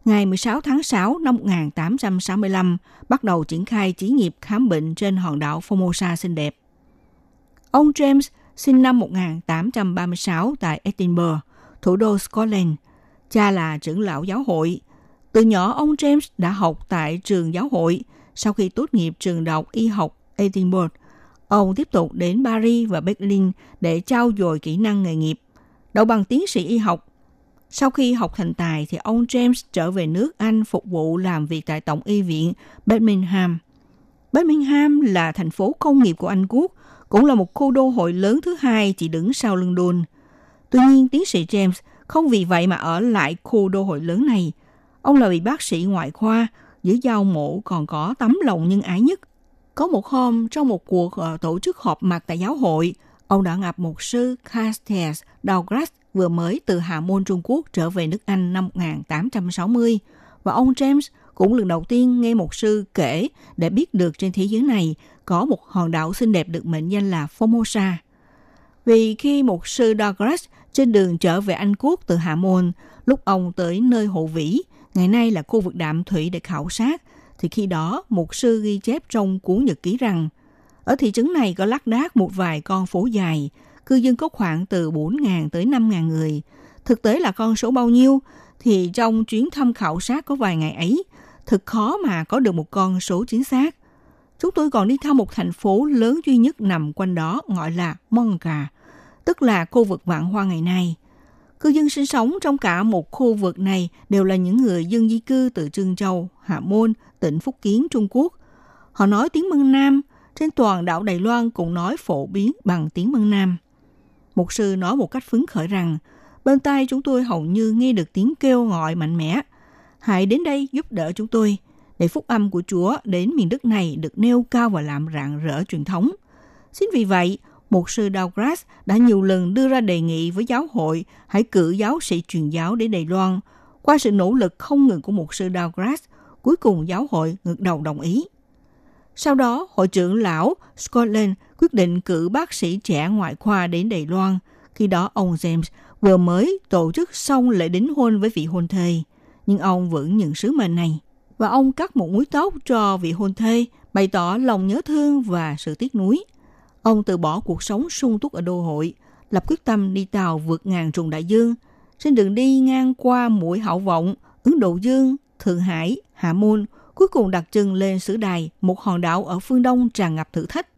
Ngày 16 tháng 6 năm 1865, bắt đầu triển khai chỉ nghiệp khám bệnh trên hòn đảo Formosa xinh đẹp. Ông James sinh năm 1836 tại Edinburgh, thủ đô Scotland. Cha là trưởng lão giáo hội. Từ nhỏ ông James đã học tại trường giáo hội, sau khi tốt nghiệp trường đại học y học Edinburgh, ông tiếp tục đến Paris và Berlin để trao dồi kỹ năng nghề nghiệp. Đậu bằng tiến sĩ y học. Sau khi học thành tài thì ông James trở về nước Anh phục vụ làm việc tại Tổng y viện Birmingham. Birmingham là thành phố công nghiệp của Anh Quốc, cũng là một khu đô hội lớn thứ hai chỉ đứng sau London. Tuy nhiên, tiến sĩ James không vì vậy mà ở lại khu đô hội lớn này. Ông là vị bác sĩ ngoại khoa, giữa giao mộ còn có tấm lòng nhân ái nhất. Có một hôm, trong một cuộc ờ, tổ chức họp mặt tại giáo hội, ông đã gặp một sư Castes Douglas vừa mới từ Hà Môn Trung Quốc trở về nước Anh năm 1860. Và ông James cũng lần đầu tiên nghe một sư kể để biết được trên thế giới này có một hòn đảo xinh đẹp được mệnh danh là Formosa. Vì khi một sư Douglas trên đường trở về Anh Quốc từ Hà Môn, lúc ông tới nơi hộ vĩ, ngày nay là khu vực đạm thủy để khảo sát, thì khi đó một sư ghi chép trong cuốn nhật ký rằng ở thị trấn này có lác đác một vài con phố dài, cư dân có khoảng từ 4.000 tới 5.000 người. Thực tế là con số bao nhiêu thì trong chuyến thăm khảo sát có vài ngày ấy, thật khó mà có được một con số chính xác. Chúng tôi còn đi thăm một thành phố lớn duy nhất nằm quanh đó gọi là Monga, tức là khu vực vạn hoa ngày nay. Cư dân sinh sống trong cả một khu vực này đều là những người dân di cư từ Trương Châu, Hạ Môn, tỉnh Phúc Kiến, Trung Quốc. Họ nói tiếng Mân Nam, trên toàn đảo Đài Loan cũng nói phổ biến bằng tiếng Mân Nam. Một sư nói một cách phấn khởi rằng, Bên tai chúng tôi hầu như nghe được tiếng kêu gọi mạnh mẽ. Hãy đến đây giúp đỡ chúng tôi, để phúc âm của Chúa đến miền đất này được nêu cao và làm rạng rỡ truyền thống. Xin vì vậy, một sư Douglas đã nhiều lần đưa ra đề nghị với giáo hội hãy cử giáo sĩ truyền giáo đến Đài Loan. Qua sự nỗ lực không ngừng của một sư Douglas, cuối cùng giáo hội ngược đầu đồng ý. Sau đó, hội trưởng lão Scotland quyết định cử bác sĩ trẻ ngoại khoa đến Đài Loan. Khi đó, ông James vừa mới tổ chức xong lễ đính hôn với vị hôn thê. Nhưng ông vẫn nhận sứ mệnh này. Và ông cắt một mũi tóc cho vị hôn thê, bày tỏ lòng nhớ thương và sự tiếc nuối. Ông từ bỏ cuộc sống sung túc ở đô hội, lập quyết tâm đi tàu vượt ngàn trùng đại dương. Trên đường đi ngang qua mũi hảo vọng, Ấn Độ Dương, Thượng Hải, Hạ Môn, cuối cùng đặt chân lên xứ đài, một hòn đảo ở phương Đông tràn ngập thử thách.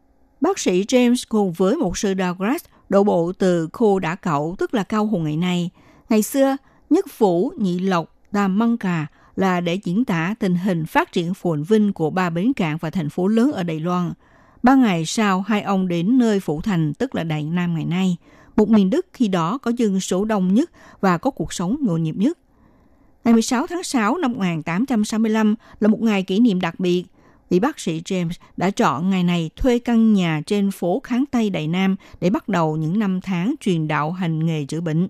Bác sĩ James cùng với một sư Douglas đổ bộ từ khu đá cẩu tức là cao hùng ngày nay. Ngày xưa, nhất phủ, nhị lộc, tam măng cà là để diễn tả tình hình phát triển phồn vinh của ba bến cảng và thành phố lớn ở Đài Loan. Ba ngày sau, hai ông đến nơi phủ thành tức là Đại Nam ngày nay, một miền đất khi đó có dân số đông nhất và có cuộc sống nhộn nhịp nhất. Ngày 16 tháng 6 năm 1865 là một ngày kỷ niệm đặc biệt. Vị bác sĩ James đã chọn ngày này thuê căn nhà trên phố Kháng Tây Đại Nam để bắt đầu những năm tháng truyền đạo hành nghề chữa bệnh.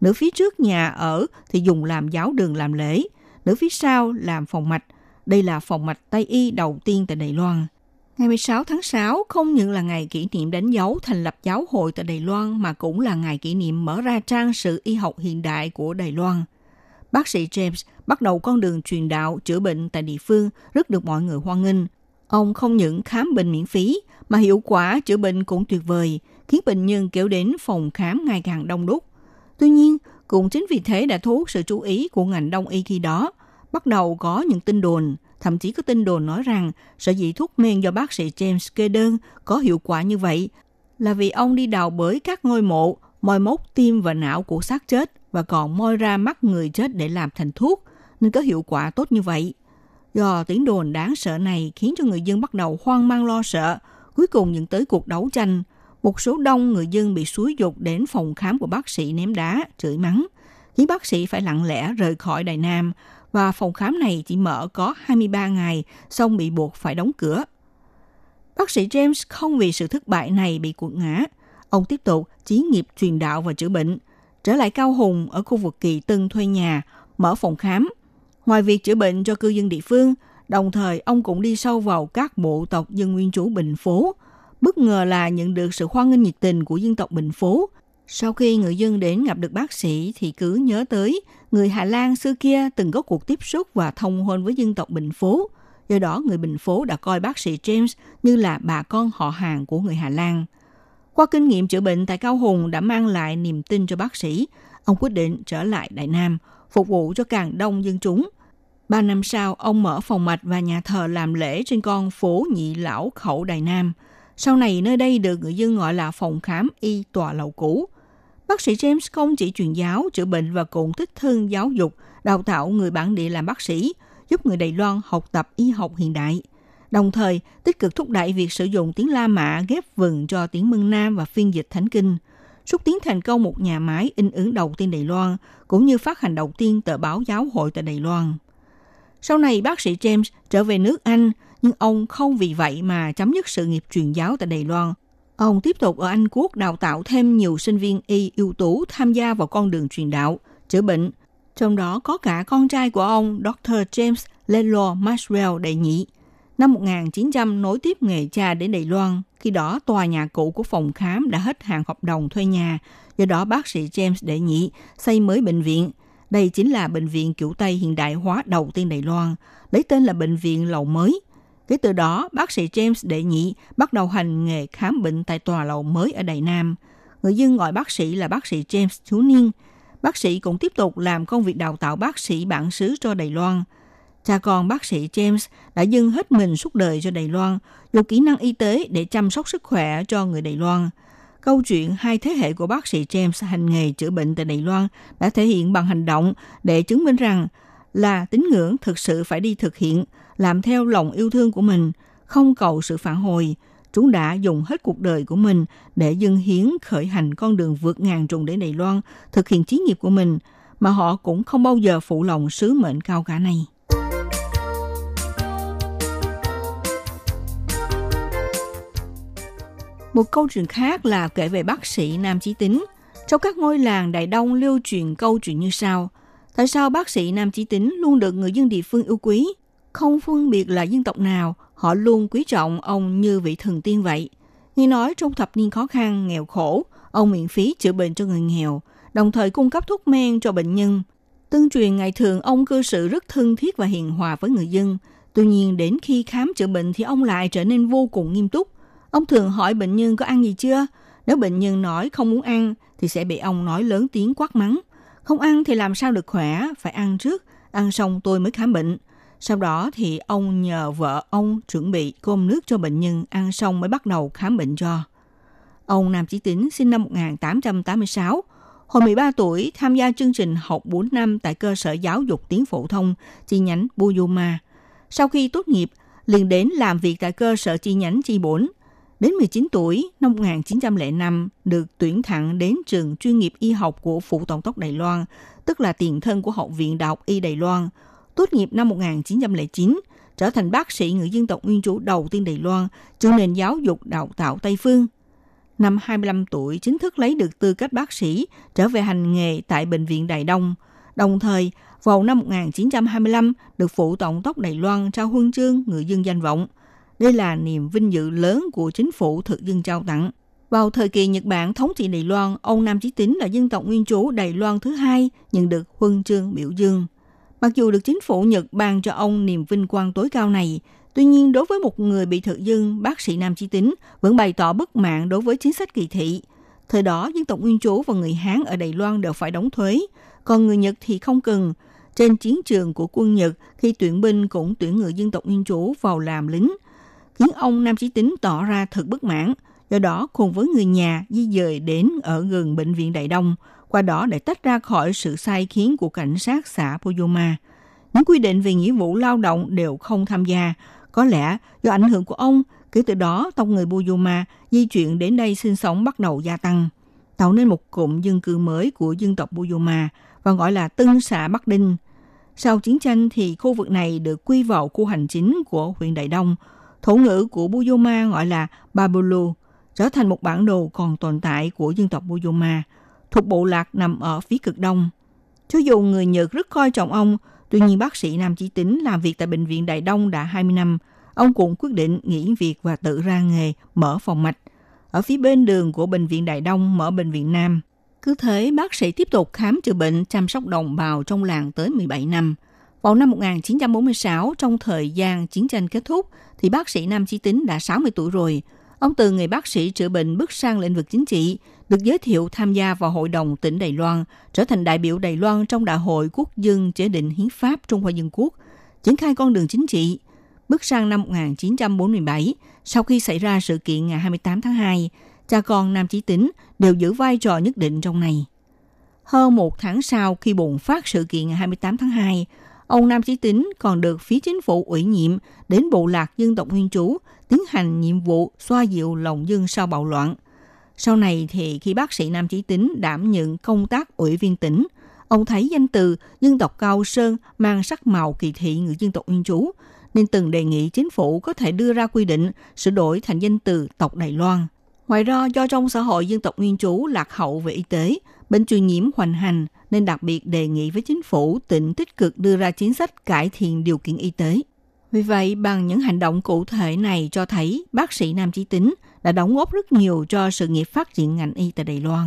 Nửa phía trước nhà ở thì dùng làm giáo đường làm lễ, nửa phía sau làm phòng mạch. Đây là phòng mạch Tây Y đầu tiên tại Đài Loan. Ngày 16 tháng 6 không những là ngày kỷ niệm đánh dấu thành lập giáo hội tại Đài Loan mà cũng là ngày kỷ niệm mở ra trang sử y học hiện đại của Đài Loan – bác sĩ James bắt đầu con đường truyền đạo chữa bệnh tại địa phương rất được mọi người hoan nghênh. Ông không những khám bệnh miễn phí mà hiệu quả chữa bệnh cũng tuyệt vời, khiến bệnh nhân kéo đến phòng khám ngày càng đông đúc. Tuy nhiên, cũng chính vì thế đã thu hút sự chú ý của ngành đông y khi đó. Bắt đầu có những tin đồn, thậm chí có tin đồn nói rằng sở dĩ thuốc men do bác sĩ James kê đơn có hiệu quả như vậy là vì ông đi đào bới các ngôi mộ, moi móc tim và não của xác chết và còn moi ra mắt người chết để làm thành thuốc, nên có hiệu quả tốt như vậy. Do tiếng đồn đáng sợ này khiến cho người dân bắt đầu hoang mang lo sợ, cuối cùng dẫn tới cuộc đấu tranh. Một số đông người dân bị xúi dục đến phòng khám của bác sĩ ném đá, chửi mắng, khiến bác sĩ phải lặng lẽ rời khỏi Đài Nam và phòng khám này chỉ mở có 23 ngày, xong bị buộc phải đóng cửa. Bác sĩ James không vì sự thất bại này bị cuộn ngã. Ông tiếp tục chí nghiệp truyền đạo và chữa bệnh, trở lại Cao Hùng ở khu vực Kỳ Tân thuê nhà, mở phòng khám. Ngoài việc chữa bệnh cho cư dân địa phương, đồng thời ông cũng đi sâu vào các bộ tộc dân nguyên chủ Bình Phố. Bất ngờ là nhận được sự hoan nghênh nhiệt tình của dân tộc Bình Phố. Sau khi người dân đến gặp được bác sĩ thì cứ nhớ tới người Hà Lan xưa kia từng có cuộc tiếp xúc và thông hôn với dân tộc Bình Phố. Do đó, người Bình Phố đã coi bác sĩ James như là bà con họ hàng của người Hà Lan – qua kinh nghiệm chữa bệnh tại Cao Hùng đã mang lại niềm tin cho bác sĩ, ông quyết định trở lại Đại Nam, phục vụ cho càng đông dân chúng. Ba năm sau, ông mở phòng mạch và nhà thờ làm lễ trên con phố Nhị Lão Khẩu Đài Nam. Sau này, nơi đây được người dân gọi là phòng khám y tòa lầu cũ. Bác sĩ James không chỉ truyền giáo, chữa bệnh và cũng thích thân giáo dục, đào tạo người bản địa làm bác sĩ, giúp người Đài Loan học tập y học hiện đại – đồng thời tích cực thúc đẩy việc sử dụng tiếng La Mã ghép vần cho tiếng Mân Nam và phiên dịch Thánh Kinh, xúc tiến thành công một nhà máy in ấn đầu tiên Đài Loan, cũng như phát hành đầu tiên tờ báo giáo hội tại Đài Loan. Sau này bác sĩ James trở về nước Anh, nhưng ông không vì vậy mà chấm dứt sự nghiệp truyền giáo tại Đài Loan. Ông tiếp tục ở Anh Quốc đào tạo thêm nhiều sinh viên y ưu tú tham gia vào con đường truyền đạo, chữa bệnh, trong đó có cả con trai của ông Dr. James Lelo Maxwell Đại nhị – Năm 1900 nối tiếp nghề cha đến Đài Loan, khi đó tòa nhà cũ của phòng khám đã hết hạn hợp đồng thuê nhà, do đó bác sĩ James đệ nhị xây mới bệnh viện. Đây chính là bệnh viện kiểu Tây hiện đại hóa đầu tiên Đài Loan, lấy tên là bệnh viện lầu mới. Kể từ đó, bác sĩ James đệ nhị bắt đầu hành nghề khám bệnh tại tòa lầu mới ở Đài Nam. Người dân gọi bác sĩ là bác sĩ James thiếu Niên. Bác sĩ cũng tiếp tục làm công việc đào tạo bác sĩ bản xứ cho Đài Loan – Cha con bác sĩ James đã dâng hết mình suốt đời cho Đài Loan, dùng kỹ năng y tế để chăm sóc sức khỏe cho người Đài Loan. Câu chuyện hai thế hệ của bác sĩ James hành nghề chữa bệnh tại Đài Loan đã thể hiện bằng hành động để chứng minh rằng là tín ngưỡng thực sự phải đi thực hiện, làm theo lòng yêu thương của mình, không cầu sự phản hồi, Chúng đã dùng hết cuộc đời của mình để dâng hiến khởi hành con đường vượt ngàn trùng đến Đài Loan, thực hiện chí nghiệp của mình, mà họ cũng không bao giờ phụ lòng sứ mệnh cao cả này. Một câu chuyện khác là kể về bác sĩ Nam Chí Tính. Trong các ngôi làng Đại Đông lưu truyền câu chuyện như sau. Tại sao bác sĩ Nam Chí Tính luôn được người dân địa phương yêu quý? Không phân biệt là dân tộc nào, họ luôn quý trọng ông như vị thần tiên vậy. Nghe nói trong thập niên khó khăn, nghèo khổ, ông miễn phí chữa bệnh cho người nghèo, đồng thời cung cấp thuốc men cho bệnh nhân. Tương truyền ngày thường ông cư xử rất thân thiết và hiền hòa với người dân. Tuy nhiên đến khi khám chữa bệnh thì ông lại trở nên vô cùng nghiêm túc. Ông thường hỏi bệnh nhân có ăn gì chưa? Nếu bệnh nhân nói không muốn ăn thì sẽ bị ông nói lớn tiếng quát mắng. Không ăn thì làm sao được khỏe, phải ăn trước, ăn xong tôi mới khám bệnh. Sau đó thì ông nhờ vợ ông chuẩn bị cơm nước cho bệnh nhân ăn xong mới bắt đầu khám bệnh cho. Ông Nam Chí Tính sinh năm 1886, hồi 13 tuổi tham gia chương trình học 4 năm tại cơ sở giáo dục tiếng phổ thông chi nhánh Buyuma. Sau khi tốt nghiệp, liền đến làm việc tại cơ sở chi nhánh chi 4. Đến 19 tuổi, năm 1905, được tuyển thẳng đến trường chuyên nghiệp y học của Phụ Tổng đốc Đài Loan, tức là tiền thân của Học viện Đại học Y Đài Loan. Tốt nghiệp năm 1909, trở thành bác sĩ người dân tộc nguyên chủ đầu tiên Đài Loan, chủ nền giáo dục đào tạo Tây Phương. Năm 25 tuổi, chính thức lấy được tư cách bác sĩ, trở về hành nghề tại Bệnh viện Đài Đông. Đồng thời, vào năm 1925, được Phụ Tổng tốc Đài Loan trao huân chương người dân danh vọng – đây là niềm vinh dự lớn của chính phủ thực dân trao tặng. Vào thời kỳ Nhật Bản thống trị Đài Loan, ông Nam Chí Tín là dân tộc nguyên chủ Đài Loan thứ hai nhận được huân chương biểu dương. Mặc dù được chính phủ Nhật ban cho ông niềm vinh quang tối cao này, tuy nhiên đối với một người bị thực dân, bác sĩ Nam Chí Tính vẫn bày tỏ bất mãn đối với chính sách kỳ thị. Thời đó, dân tộc nguyên trú và người Hán ở Đài Loan đều phải đóng thuế, còn người Nhật thì không cần. Trên chiến trường của quân Nhật, khi tuyển binh cũng tuyển người dân tộc nguyên trú vào làm lính – khiến ông Nam Chí Tính tỏ ra thật bất mãn, do đó cùng với người nhà di dời đến ở gần bệnh viện Đại Đông, qua đó để tách ra khỏi sự sai khiến của cảnh sát xã Puyuma. Những quy định về nghĩa vụ lao động đều không tham gia. Có lẽ do ảnh hưởng của ông, kể từ đó tộc người Puyuma di chuyển đến đây sinh sống bắt đầu gia tăng, tạo nên một cụm dân cư mới của dân tộc Puyuma và gọi là Tân xã Bắc Đinh. Sau chiến tranh thì khu vực này được quy vào khu hành chính của huyện Đại Đông, Thổ ngữ của Buyoma gọi là Babulu, trở thành một bản đồ còn tồn tại của dân tộc Buyoma, thuộc bộ lạc nằm ở phía cực đông. Cho dù người Nhật rất coi trọng ông, tuy nhiên bác sĩ Nam Chí Tính làm việc tại Bệnh viện Đại Đông đã 20 năm, ông cũng quyết định nghỉ việc và tự ra nghề mở phòng mạch. Ở phía bên đường của Bệnh viện Đại Đông mở Bệnh viện Nam. Cứ thế, bác sĩ tiếp tục khám chữa bệnh, chăm sóc đồng bào trong làng tới 17 năm. Vào năm 1946, trong thời gian chiến tranh kết thúc, thì bác sĩ Nam Chí Tính đã 60 tuổi rồi. Ông từ người bác sĩ chữa bệnh bước sang lĩnh vực chính trị, được giới thiệu tham gia vào Hội đồng tỉnh Đài Loan, trở thành đại biểu Đài Loan trong Đại hội Quốc dân chế định hiến pháp Trung Hoa Dân Quốc, triển khai con đường chính trị. Bước sang năm 1947, sau khi xảy ra sự kiện ngày 28 tháng 2, cha con Nam Chí Tính đều giữ vai trò nhất định trong này. Hơn một tháng sau khi bùng phát sự kiện ngày 28 tháng 2, Ông Nam Chí Tính còn được phía chính phủ ủy nhiệm đến bộ lạc dân tộc nguyên trú tiến hành nhiệm vụ xoa dịu lòng dân sau bạo loạn. Sau này thì khi bác sĩ Nam Chí Tính đảm nhận công tác ủy viên tỉnh, ông thấy danh từ dân tộc Cao Sơn mang sắc màu kỳ thị người dân tộc nguyên trú, nên từng đề nghị chính phủ có thể đưa ra quy định sửa đổi thành danh từ tộc Đài Loan. Ngoài ra, do trong xã hội dân tộc nguyên trú lạc hậu về y tế, bệnh truyền nhiễm hoành hành, nên đặc biệt đề nghị với chính phủ tỉnh tích cực đưa ra chính sách cải thiện điều kiện y tế. Vì vậy, bằng những hành động cụ thể này cho thấy bác sĩ Nam Chí Tính đã đóng góp rất nhiều cho sự nghiệp phát triển ngành y tại Đài Loan.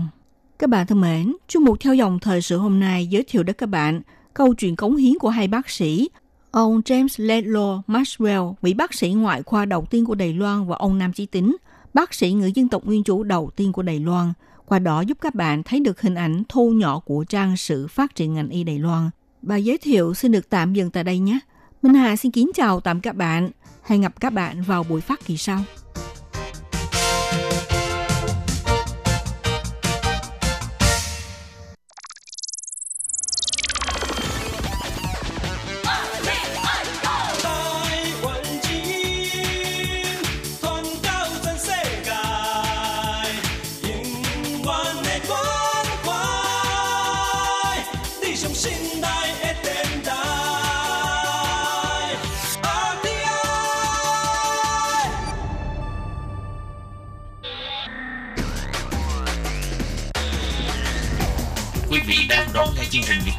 Các bạn thân mến, chuyên mục theo dòng thời sự hôm nay giới thiệu đến các bạn câu chuyện cống hiến của hai bác sĩ Ông James Ledlow Maxwell, vị bác sĩ ngoại khoa đầu tiên của Đài Loan và ông Nam Chí Tính, bác sĩ người dân tộc nguyên chủ đầu tiên của Đài Loan – qua đó giúp các bạn thấy được hình ảnh thu nhỏ của trang sử phát triển ngành y Đài Loan. Bài giới thiệu xin được tạm dừng tại đây nhé. Minh Hà xin kính chào tạm các bạn. Hẹn gặp các bạn vào buổi phát kỳ sau.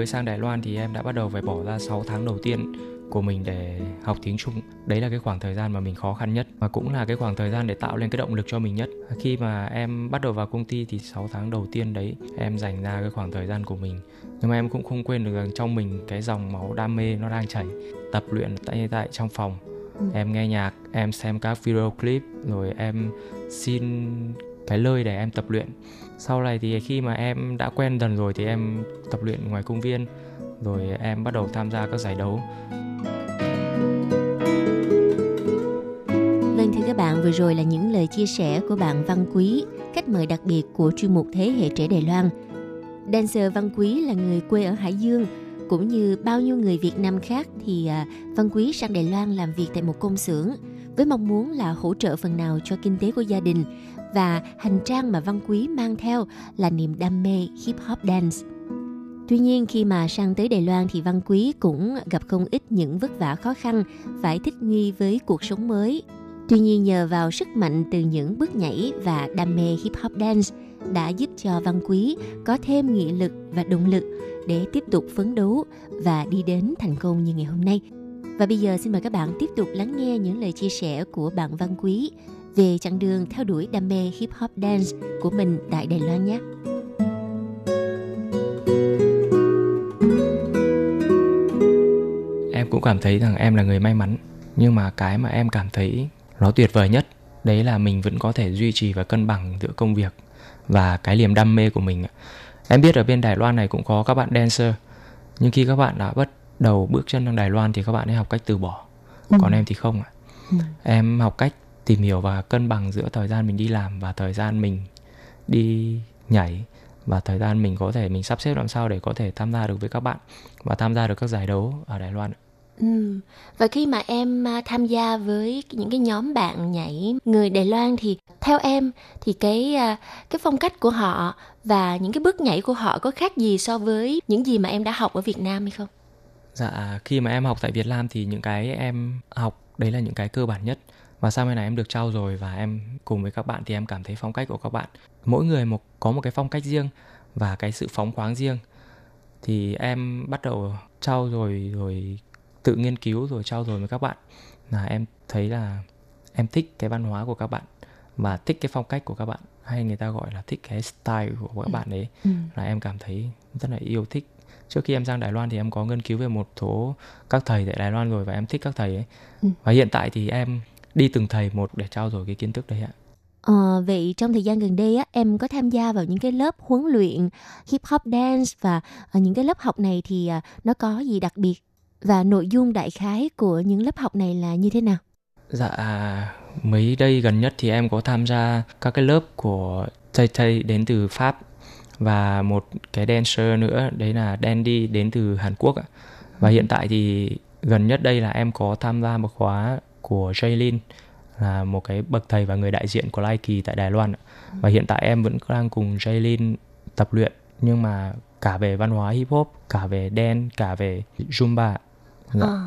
Mới sang Đài Loan thì em đã bắt đầu phải bỏ ra 6 tháng đầu tiên của mình để học tiếng Trung. Đấy là cái khoảng thời gian mà mình khó khăn nhất và cũng là cái khoảng thời gian để tạo lên cái động lực cho mình nhất. Khi mà em bắt đầu vào công ty thì 6 tháng đầu tiên đấy em dành ra cái khoảng thời gian của mình. Nhưng mà em cũng không quên được rằng trong mình cái dòng máu đam mê nó đang chảy. Tập luyện tại tại trong phòng. Em nghe nhạc, em xem các video clip rồi em xin cái lời để em tập luyện. Sau này thì khi mà em đã quen dần rồi thì em tập luyện ngoài công viên rồi em bắt đầu tham gia các giải đấu Vâng thưa các bạn, vừa rồi là những lời chia sẻ của bạn Văn Quý, khách mời đặc biệt của chuyên mục Thế hệ trẻ Đài Loan. Dancer Văn Quý là người quê ở Hải Dương, cũng như bao nhiêu người Việt Nam khác thì à, Văn Quý sang Đài Loan làm việc tại một công xưởng với mong muốn là hỗ trợ phần nào cho kinh tế của gia đình và hành trang mà Văn Quý mang theo là niềm đam mê hip hop dance. Tuy nhiên khi mà sang tới Đài Loan thì Văn Quý cũng gặp không ít những vất vả khó khăn, phải thích nghi với cuộc sống mới. Tuy nhiên nhờ vào sức mạnh từ những bước nhảy và đam mê hip hop dance đã giúp cho Văn Quý có thêm nghị lực và động lực để tiếp tục phấn đấu và đi đến thành công như ngày hôm nay. Và bây giờ xin mời các bạn tiếp tục lắng nghe những lời chia sẻ của bạn Văn Quý về chặng đường theo đuổi đam mê hip hop dance của mình tại Đài Loan nhé. em cũng cảm thấy rằng em là người may mắn nhưng mà cái mà em cảm thấy nó tuyệt vời nhất đấy là mình vẫn có thể duy trì và cân bằng giữa công việc và cái niềm đam mê của mình em biết ở bên Đài Loan này cũng có các bạn dancer nhưng khi các bạn đã bắt đầu bước chân sang Đài Loan thì các bạn ấy học cách từ bỏ còn em thì không ạ. Em học cách tìm hiểu và cân bằng giữa thời gian mình đi làm và thời gian mình đi nhảy và thời gian mình có thể mình sắp xếp làm sao để có thể tham gia được với các bạn và tham gia được các giải đấu ở Đài Loan Ừ. Và khi mà em à, tham gia với những cái nhóm bạn nhảy người Đài Loan thì theo em thì cái à, cái phong cách của họ và những cái bước nhảy của họ có khác gì so với những gì mà em đã học ở Việt Nam hay không? Dạ, khi mà em học tại Việt Nam thì những cái em học đấy là những cái cơ bản nhất và sau này này em được trau rồi và em cùng với các bạn thì em cảm thấy phong cách của các bạn. Mỗi người một có một cái phong cách riêng và cái sự phóng khoáng riêng. Thì em bắt đầu trau rồi rồi tự nghiên cứu rồi trao dồi với các bạn. Là em thấy là em thích cái văn hóa của các bạn và thích cái phong cách của các bạn. Hay người ta gọi là thích cái style của các bạn ấy. Ừ. là em cảm thấy rất là yêu thích. Trước khi em sang Đài Loan thì em có nghiên cứu về một số các thầy tại Đài Loan rồi và em thích các thầy ấy. Ừ. và hiện tại thì em đi từng thầy một để trao dồi cái kiến thức đấy ạ Ờ, vậy trong thời gian gần đây á, em có tham gia vào những cái lớp huấn luyện hip hop dance và ở những cái lớp học này thì à, nó có gì đặc biệt và nội dung đại khái của những lớp học này là như thế nào? Dạ, mới đây gần nhất thì em có tham gia các cái lớp của thầy thầy đến từ Pháp và một cái dancer nữa đấy là Dandy đến từ Hàn Quốc ạ. Và hiện tại thì gần nhất đây là em có tham gia một khóa của Jaylin là một cái bậc thầy và người đại diện của Lai Kỳ tại Đài Loan. Và hiện tại em vẫn đang cùng Jaylin tập luyện nhưng mà cả về văn hóa hip hop, cả về dance, cả về Zumba. Dạ. Ờ,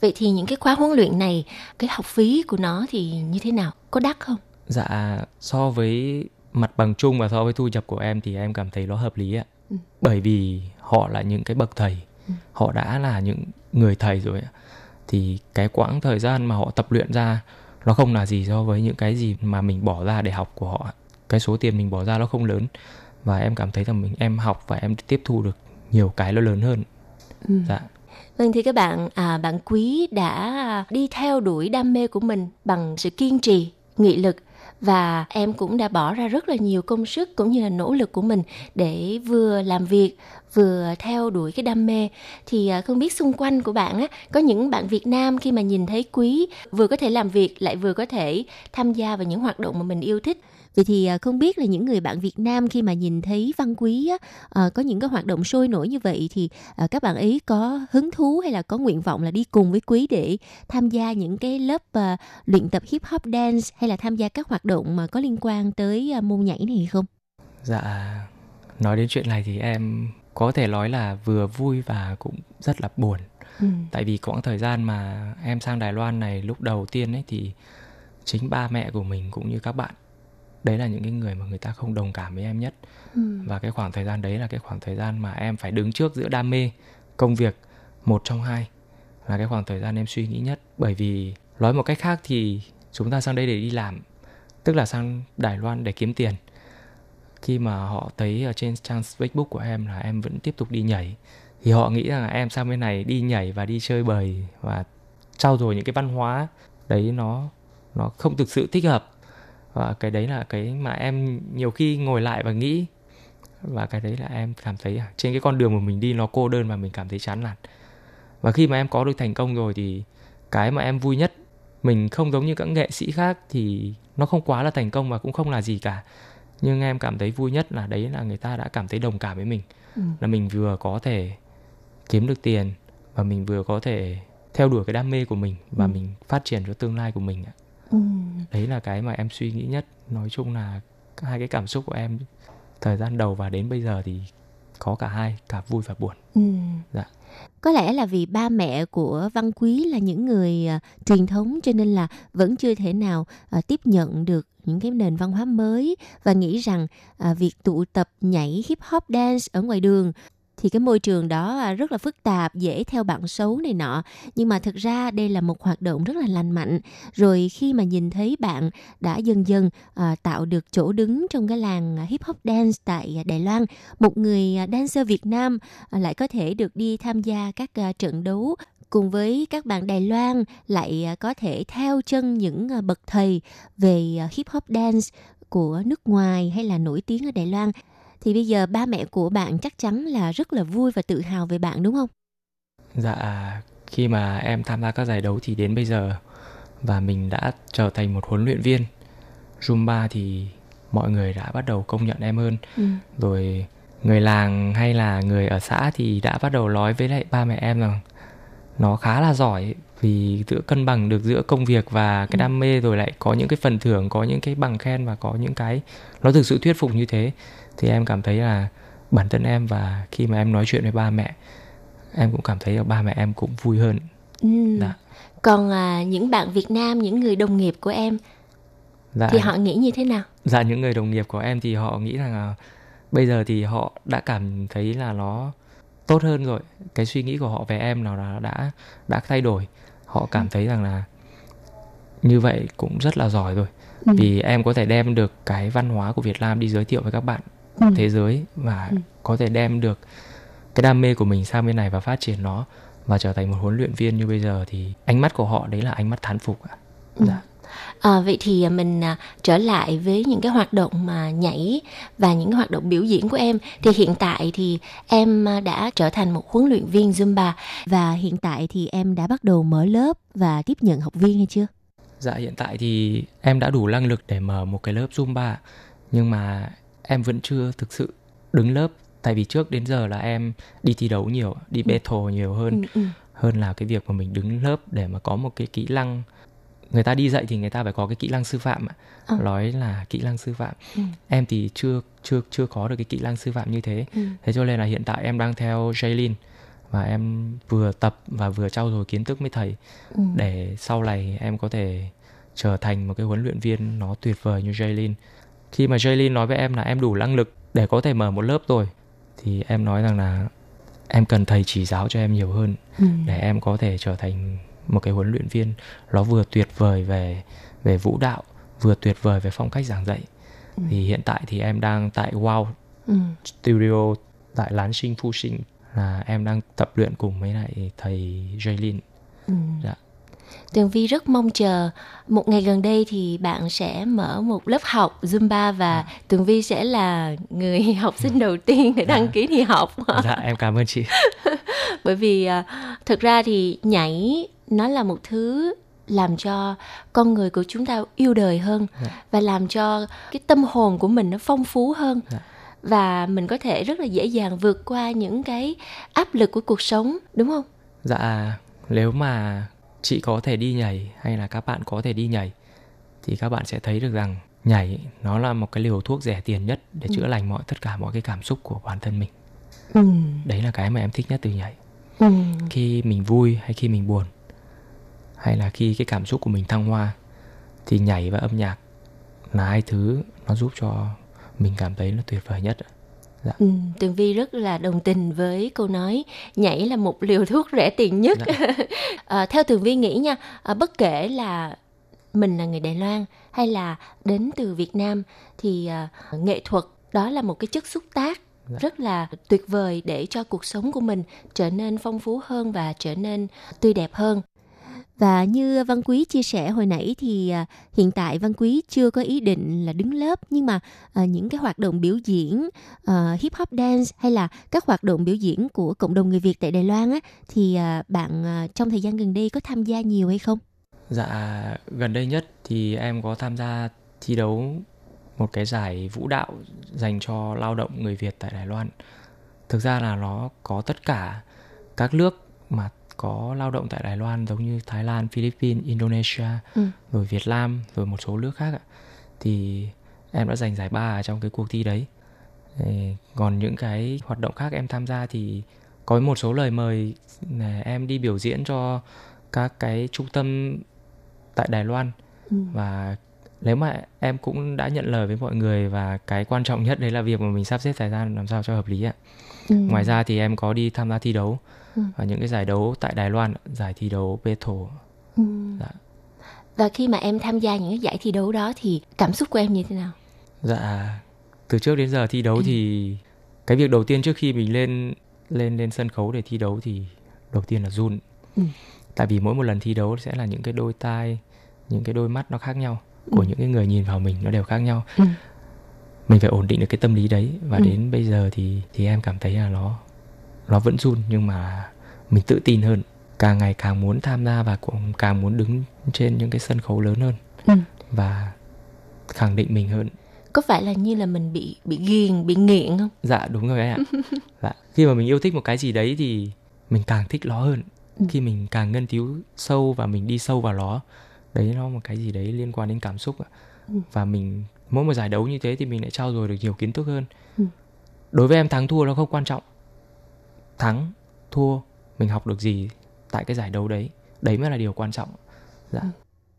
vậy thì những cái khóa huấn luyện này, cái học phí của nó thì như thế nào? Có đắt không? Dạ, so với mặt bằng chung và so với thu nhập của em thì em cảm thấy nó hợp lý ạ. Ừ. Bởi vì họ là những cái bậc thầy, họ đã là những người thầy rồi ạ. Thì cái quãng thời gian mà họ tập luyện ra nó không là gì so với những cái gì mà mình bỏ ra để học của họ. Cái số tiền mình bỏ ra nó không lớn và em cảm thấy rằng mình em học và em tiếp thu được nhiều cái nó lớn hơn. Ừ. Dạ. Vâng thì các bạn, à, bạn Quý đã đi theo đuổi đam mê của mình bằng sự kiên trì, nghị lực và em cũng đã bỏ ra rất là nhiều công sức cũng như là nỗ lực của mình để vừa làm việc, vừa theo đuổi cái đam mê. Thì à, không biết xung quanh của bạn á, có những bạn Việt Nam khi mà nhìn thấy Quý vừa có thể làm việc lại vừa có thể tham gia vào những hoạt động mà mình yêu thích. Vậy thì à, không biết là những người bạn Việt Nam khi mà nhìn thấy Văn Quý á, à, có những cái hoạt động sôi nổi như vậy thì à, các bạn ấy có hứng thú hay là có nguyện vọng là đi cùng với Quý để tham gia những cái lớp à, luyện tập hip hop dance hay là tham gia các hoạt động mà có liên quan tới môn nhảy này không? Dạ, nói đến chuyện này thì em có thể nói là vừa vui và cũng rất là buồn. Ừ. Tại vì quãng thời gian mà em sang Đài Loan này lúc đầu tiên ấy thì chính ba mẹ của mình cũng như các bạn đấy là những cái người mà người ta không đồng cảm với em nhất. Ừ. và cái khoảng thời gian đấy là cái khoảng thời gian mà em phải đứng trước giữa đam mê công việc một trong hai là cái khoảng thời gian em suy nghĩ nhất. Bởi vì nói một cách khác thì chúng ta sang đây để đi làm tức là sang Đài Loan để kiếm tiền. Khi mà họ thấy ở trên trang Facebook của em là em vẫn tiếp tục đi nhảy thì họ nghĩ rằng là em sang bên này đi nhảy và đi chơi bời và trau dồi những cái văn hóa. Đấy nó nó không thực sự thích hợp và cái đấy là cái mà em nhiều khi ngồi lại và nghĩ. Và cái đấy là em cảm thấy à, trên cái con đường mà mình đi nó cô đơn và mình cảm thấy chán nản. Và khi mà em có được thành công rồi thì cái mà em vui nhất mình không giống như các nghệ sĩ khác thì nó không quá là thành công và cũng không là gì cả. Nhưng em cảm thấy vui nhất là đấy là người ta đã cảm thấy đồng cảm với mình. Ừ. là mình vừa có thể kiếm được tiền và mình vừa có thể theo đuổi cái đam mê của mình và Ừ. mình phát triển cho tương lai của mình ạ Ừ. đấy là cái mà em suy nghĩ nhất nói chung là hai cái cảm xúc của em thời gian đầu và đến bây giờ thì có cả hai cả vui và buồn Ừ. Dạ. Có lẽ là vì ba mẹ của Văn Quý là những người à, truyền thống cho nên là vẫn chưa thể nào à, tiếp nhận được những cái nền văn hóa mới và nghĩ rằng à, việc tụ tập nhảy hip hop dance ở ngoài đường thì cái môi trường đó à, rất là phức tạp, dễ theo bạn xấu này nọ. Nhưng mà thực ra đây là một hoạt động rất là lành mạnh. Rồi khi mà nhìn thấy bạn đã dần dần uh, tạo được chỗ đứng trong cái làng à, hip hop dance tại Đài Loan, một người dancer Việt Nam lại có thể được đi tham gia các uh, trận đấu cùng với các bạn Đài Loan lại có thể theo chân những bậc thầy về hip hop dance của nước ngoài hay là nổi tiếng ở Đài Loan thì bây giờ ba mẹ của bạn chắc chắn là rất là vui và tự hào về bạn đúng không? dạ khi mà em tham gia các giải đấu thì đến bây giờ và mình đã trở thành một huấn luyện viên Zumba thì mọi người đã bắt đầu công nhận em hơn Ừ. rồi người làng hay là người ở xã thì đã bắt đầu nói với lại ba mẹ em rằng nó khá là giỏi vì giữa cân bằng được giữa công việc và cái Ừ. đam mê rồi lại có những cái phần thưởng có những cái bằng khen và có những cái nó thực sự thuyết phục như thế thì em cảm thấy là bản thân em và khi mà em nói chuyện với ba mẹ em cũng cảm thấy là ba mẹ em cũng vui hơn Ừ. Dạ. Còn à, những bạn Việt Nam, những người đồng nghiệp của em dạ, thì họ nghĩ như thế nào? dạ những người đồng nghiệp của em thì họ nghĩ rằng là bây giờ thì họ đã cảm thấy là nó tốt hơn rồi cái suy nghĩ của họ về em nào là đã đã thay đổi họ cảm thấy rằng là như vậy cũng rất là giỏi rồi Ừ. vì em có thể đem được cái văn hóa của Việt Nam đi giới thiệu với các bạn Ừ. thế giới và Ừ. có thể đem được cái đam mê của mình sang bên này và phát triển nó và trở thành một huấn luyện viên như bây giờ thì ánh mắt của họ đấy là ánh mắt thán phục ạ. Ừ. Dạ. À, vậy thì à, mình à, trở lại với những cái hoạt động mà nhảy và những cái hoạt động biểu diễn của em thì hiện tại thì em à, đã trở thành một huấn luyện viên Zumba và hiện tại thì em đã bắt đầu mở lớp và tiếp nhận học viên hay chưa? Dạ hiện tại thì em đã đủ năng lực để mở một cái lớp Zumba nhưng mà em vẫn chưa thực sự đứng lớp tại vì trước đến giờ là em đi thi đấu nhiều, đi battle nhiều hơn Ừ, ừ. hơn là cái việc mà mình đứng lớp để mà có một cái kỹ năng người ta đi dạy thì người ta phải có cái kỹ năng sư phạm ạ. Ờ. nói là kỹ năng sư phạm Ừ. em thì chưa chưa chưa có được cái kỹ năng sư phạm như thế Ừ. thế cho nên là hiện tại em đang theo Jaylin và em vừa tập và vừa trau dồi kiến thức với thầy Ừ. để sau này em có thể trở thành một cái huấn luyện viên nó tuyệt vời như Jaylin khi mà Jaylin nói với em là em đủ năng lực để có thể mở một lớp rồi thì em nói rằng là em cần thầy chỉ giáo cho em nhiều hơn Ừ. để em có thể trở thành một cái huấn luyện viên nó vừa tuyệt vời về về vũ đạo vừa tuyệt vời về phong cách giảng dạy Ừ. thì hiện tại thì em đang tại Wow Ừ. Studio tại Lán Sinh Phu Sinh là em đang tập luyện cùng với lại thầy Jaylin Ừ. Dạ. Tường Vi rất mong chờ một ngày gần đây thì bạn sẽ mở một lớp học Zumba và Tường Vi sẽ là người học sinh đầu tiên để đăng Dạ. ký đi học. dạ em cảm ơn chị Bởi vì à, thực ra thì nhảy nó là một thứ làm cho con người của chúng ta yêu đời hơn Dạ. và làm cho cái tâm hồn của mình nó phong phú hơn Dạ. và mình có thể rất là dễ dàng vượt qua những cái áp lực của cuộc sống đúng không Dạ, nếu mà chị có thể đi nhảy hay là các bạn có thể đi nhảy thì các bạn sẽ thấy được rằng nhảy nó là một cái liều thuốc rẻ tiền nhất để chữa lành mọi tất cả mọi cái cảm xúc của bản thân mình. ừ. Đấy là cái mà em thích nhất từ nhảy. Ừ. Khi mình vui hay khi mình buồn hay là khi cái cảm xúc của mình thăng hoa thì nhảy và âm nhạc là hai thứ nó giúp cho mình cảm thấy nó tuyệt vời nhất. Ừ, Tường Vi rất là đồng tình với câu nói nhảy là một liều thuốc rẻ tiền nhất. à, theo Tường Vi nghĩ nha, à, bất kể là mình là người Đài Loan hay là đến từ Việt Nam thì à, nghệ thuật đó là một cái chất xúc tác rất là tuyệt vời để cho cuộc sống của mình trở nên phong phú hơn và trở nên tươi đẹp hơn. Và như Văn Quý chia sẻ hồi nãy thì à, hiện tại Văn Quý chưa có ý định là đứng lớp nhưng mà à, những cái hoạt động biểu diễn à, hip hop dance hay là các hoạt động biểu diễn của cộng đồng người Việt tại Đài Loan á thì bạn trong thời gian gần đây có tham gia nhiều hay không? Dạ, gần đây nhất thì em có tham gia thi đấu một cái giải vũ đạo dành cho lao động người Việt tại Đài Loan. Thực ra là nó có tất cả các nước mà có lao động tại Đài Loan giống như Thái Lan, Philippines, Indonesia, Ừ. rồi Việt Nam, rồi một số nước khác ạ. Thì em đã giành giải ba trong cái cuộc thi đấy. Còn những cái hoạt động khác em tham gia thì có một số lời mời là em đi biểu diễn cho các cái trung tâm tại Đài Loan Ừ. và nếu mà em cũng đã nhận lời với mọi người và cái quan trọng nhất đấy là việc mà mình sắp xếp thời gian làm sao cho hợp lý ạ. Ừ. Ngoài ra thì em có đi tham gia thi đấu Ừ. và những cái giải đấu tại Đài Loan, giải thi đấu Battle. Ừ. Dạ. Và khi mà em tham gia những cái giải thi đấu đó thì cảm xúc của em như thế nào? Dạ, từ trước đến giờ thi đấu thì cái việc đầu tiên trước khi mình lên lên lên sân khấu để thi đấu thì đầu tiên là run. Ừ. Tại vì mỗi một lần thi đấu sẽ là những cái đôi tai, những cái đôi mắt nó khác nhau của những cái người nhìn vào mình nó đều khác nhau. Ừ. Mình phải ổn định được cái tâm lý đấy và Ừ. đến bây giờ thì thì em cảm thấy là nó nó vẫn run nhưng mà mình tự tin hơn, càng ngày càng muốn tham gia và cũng càng muốn đứng trên những cái sân khấu lớn hơn Ừ. và khẳng định mình hơn. Có phải là như là mình bị bị ghiền, bị nghiện không? Dạ đúng rồi ạ. dạ. Khi mà mình yêu thích một cái gì đấy thì mình càng thích nó hơn. Ừ. Khi mình càng nghiên cứu sâu và mình đi sâu vào nó, đấy nó một cái gì đấy liên quan đến cảm xúc. Ừ. Và mình mỗi một giải đấu như thế thì mình lại trao dồi được nhiều kiến thức hơn. Ừ. Đối với em thắng thua nó không quan trọng. Thắng, thua, mình học được gì tại cái giải đấu đấy, đấy mới là điều quan trọng. Dạ.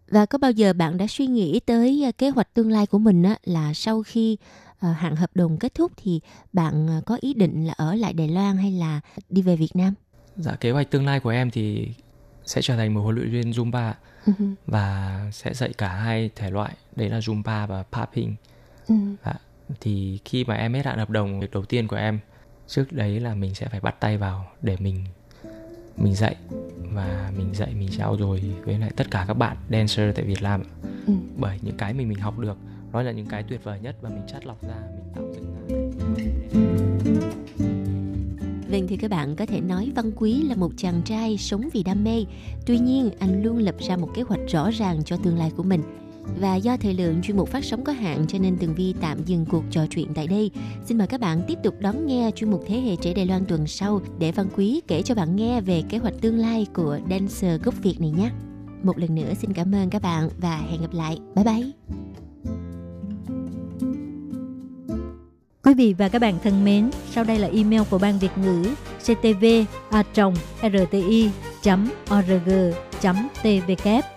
Và có bao giờ bạn đã suy nghĩ tới à, kế hoạch tương lai của mình á, là sau khi à, hạn hợp đồng kết thúc thì bạn à, có ý định là ở lại Đài Loan hay là đi về Việt Nam? Dạ kế hoạch tương lai của em thì sẽ trở thành một huấn luyện viên Zumba và sẽ dạy cả hai thể loại đấy là Zumba và Popping. Ừ. Dạ. Thì khi mà em hết hạn hợp đồng việc đầu tiên của em trước đấy là mình sẽ phải bắt tay vào để mình mình dạy và mình dạy mình trao dồi với lại tất cả các bạn dancer tại Việt Nam Ừ. bởi những cái mình mình học được đó là những cái tuyệt vời nhất và mình chắt lọc ra mình tạo dựng ra Vâng thì các bạn có thể nói Văn Quý là một chàng trai sống vì đam mê. Tuy nhiên anh luôn lập ra một kế hoạch rõ ràng cho tương lai của mình. Và do thời lượng chuyên mục phát sóng có hạn cho nên Tường Vi tạm dừng cuộc trò chuyện tại đây. Xin mời các bạn tiếp tục đón nghe chuyên mục Thế hệ trẻ Đài Loan tuần sau để Văn Quý kể cho bạn nghe về kế hoạch tương lai của dancer gốc Việt này nhé. Một lần nữa xin cảm ơn các bạn và hẹn gặp lại. Bye bye! Quý vị và các bạn thân mến, sau đây là email của Ban Việt ngữ ctv a rti org tvk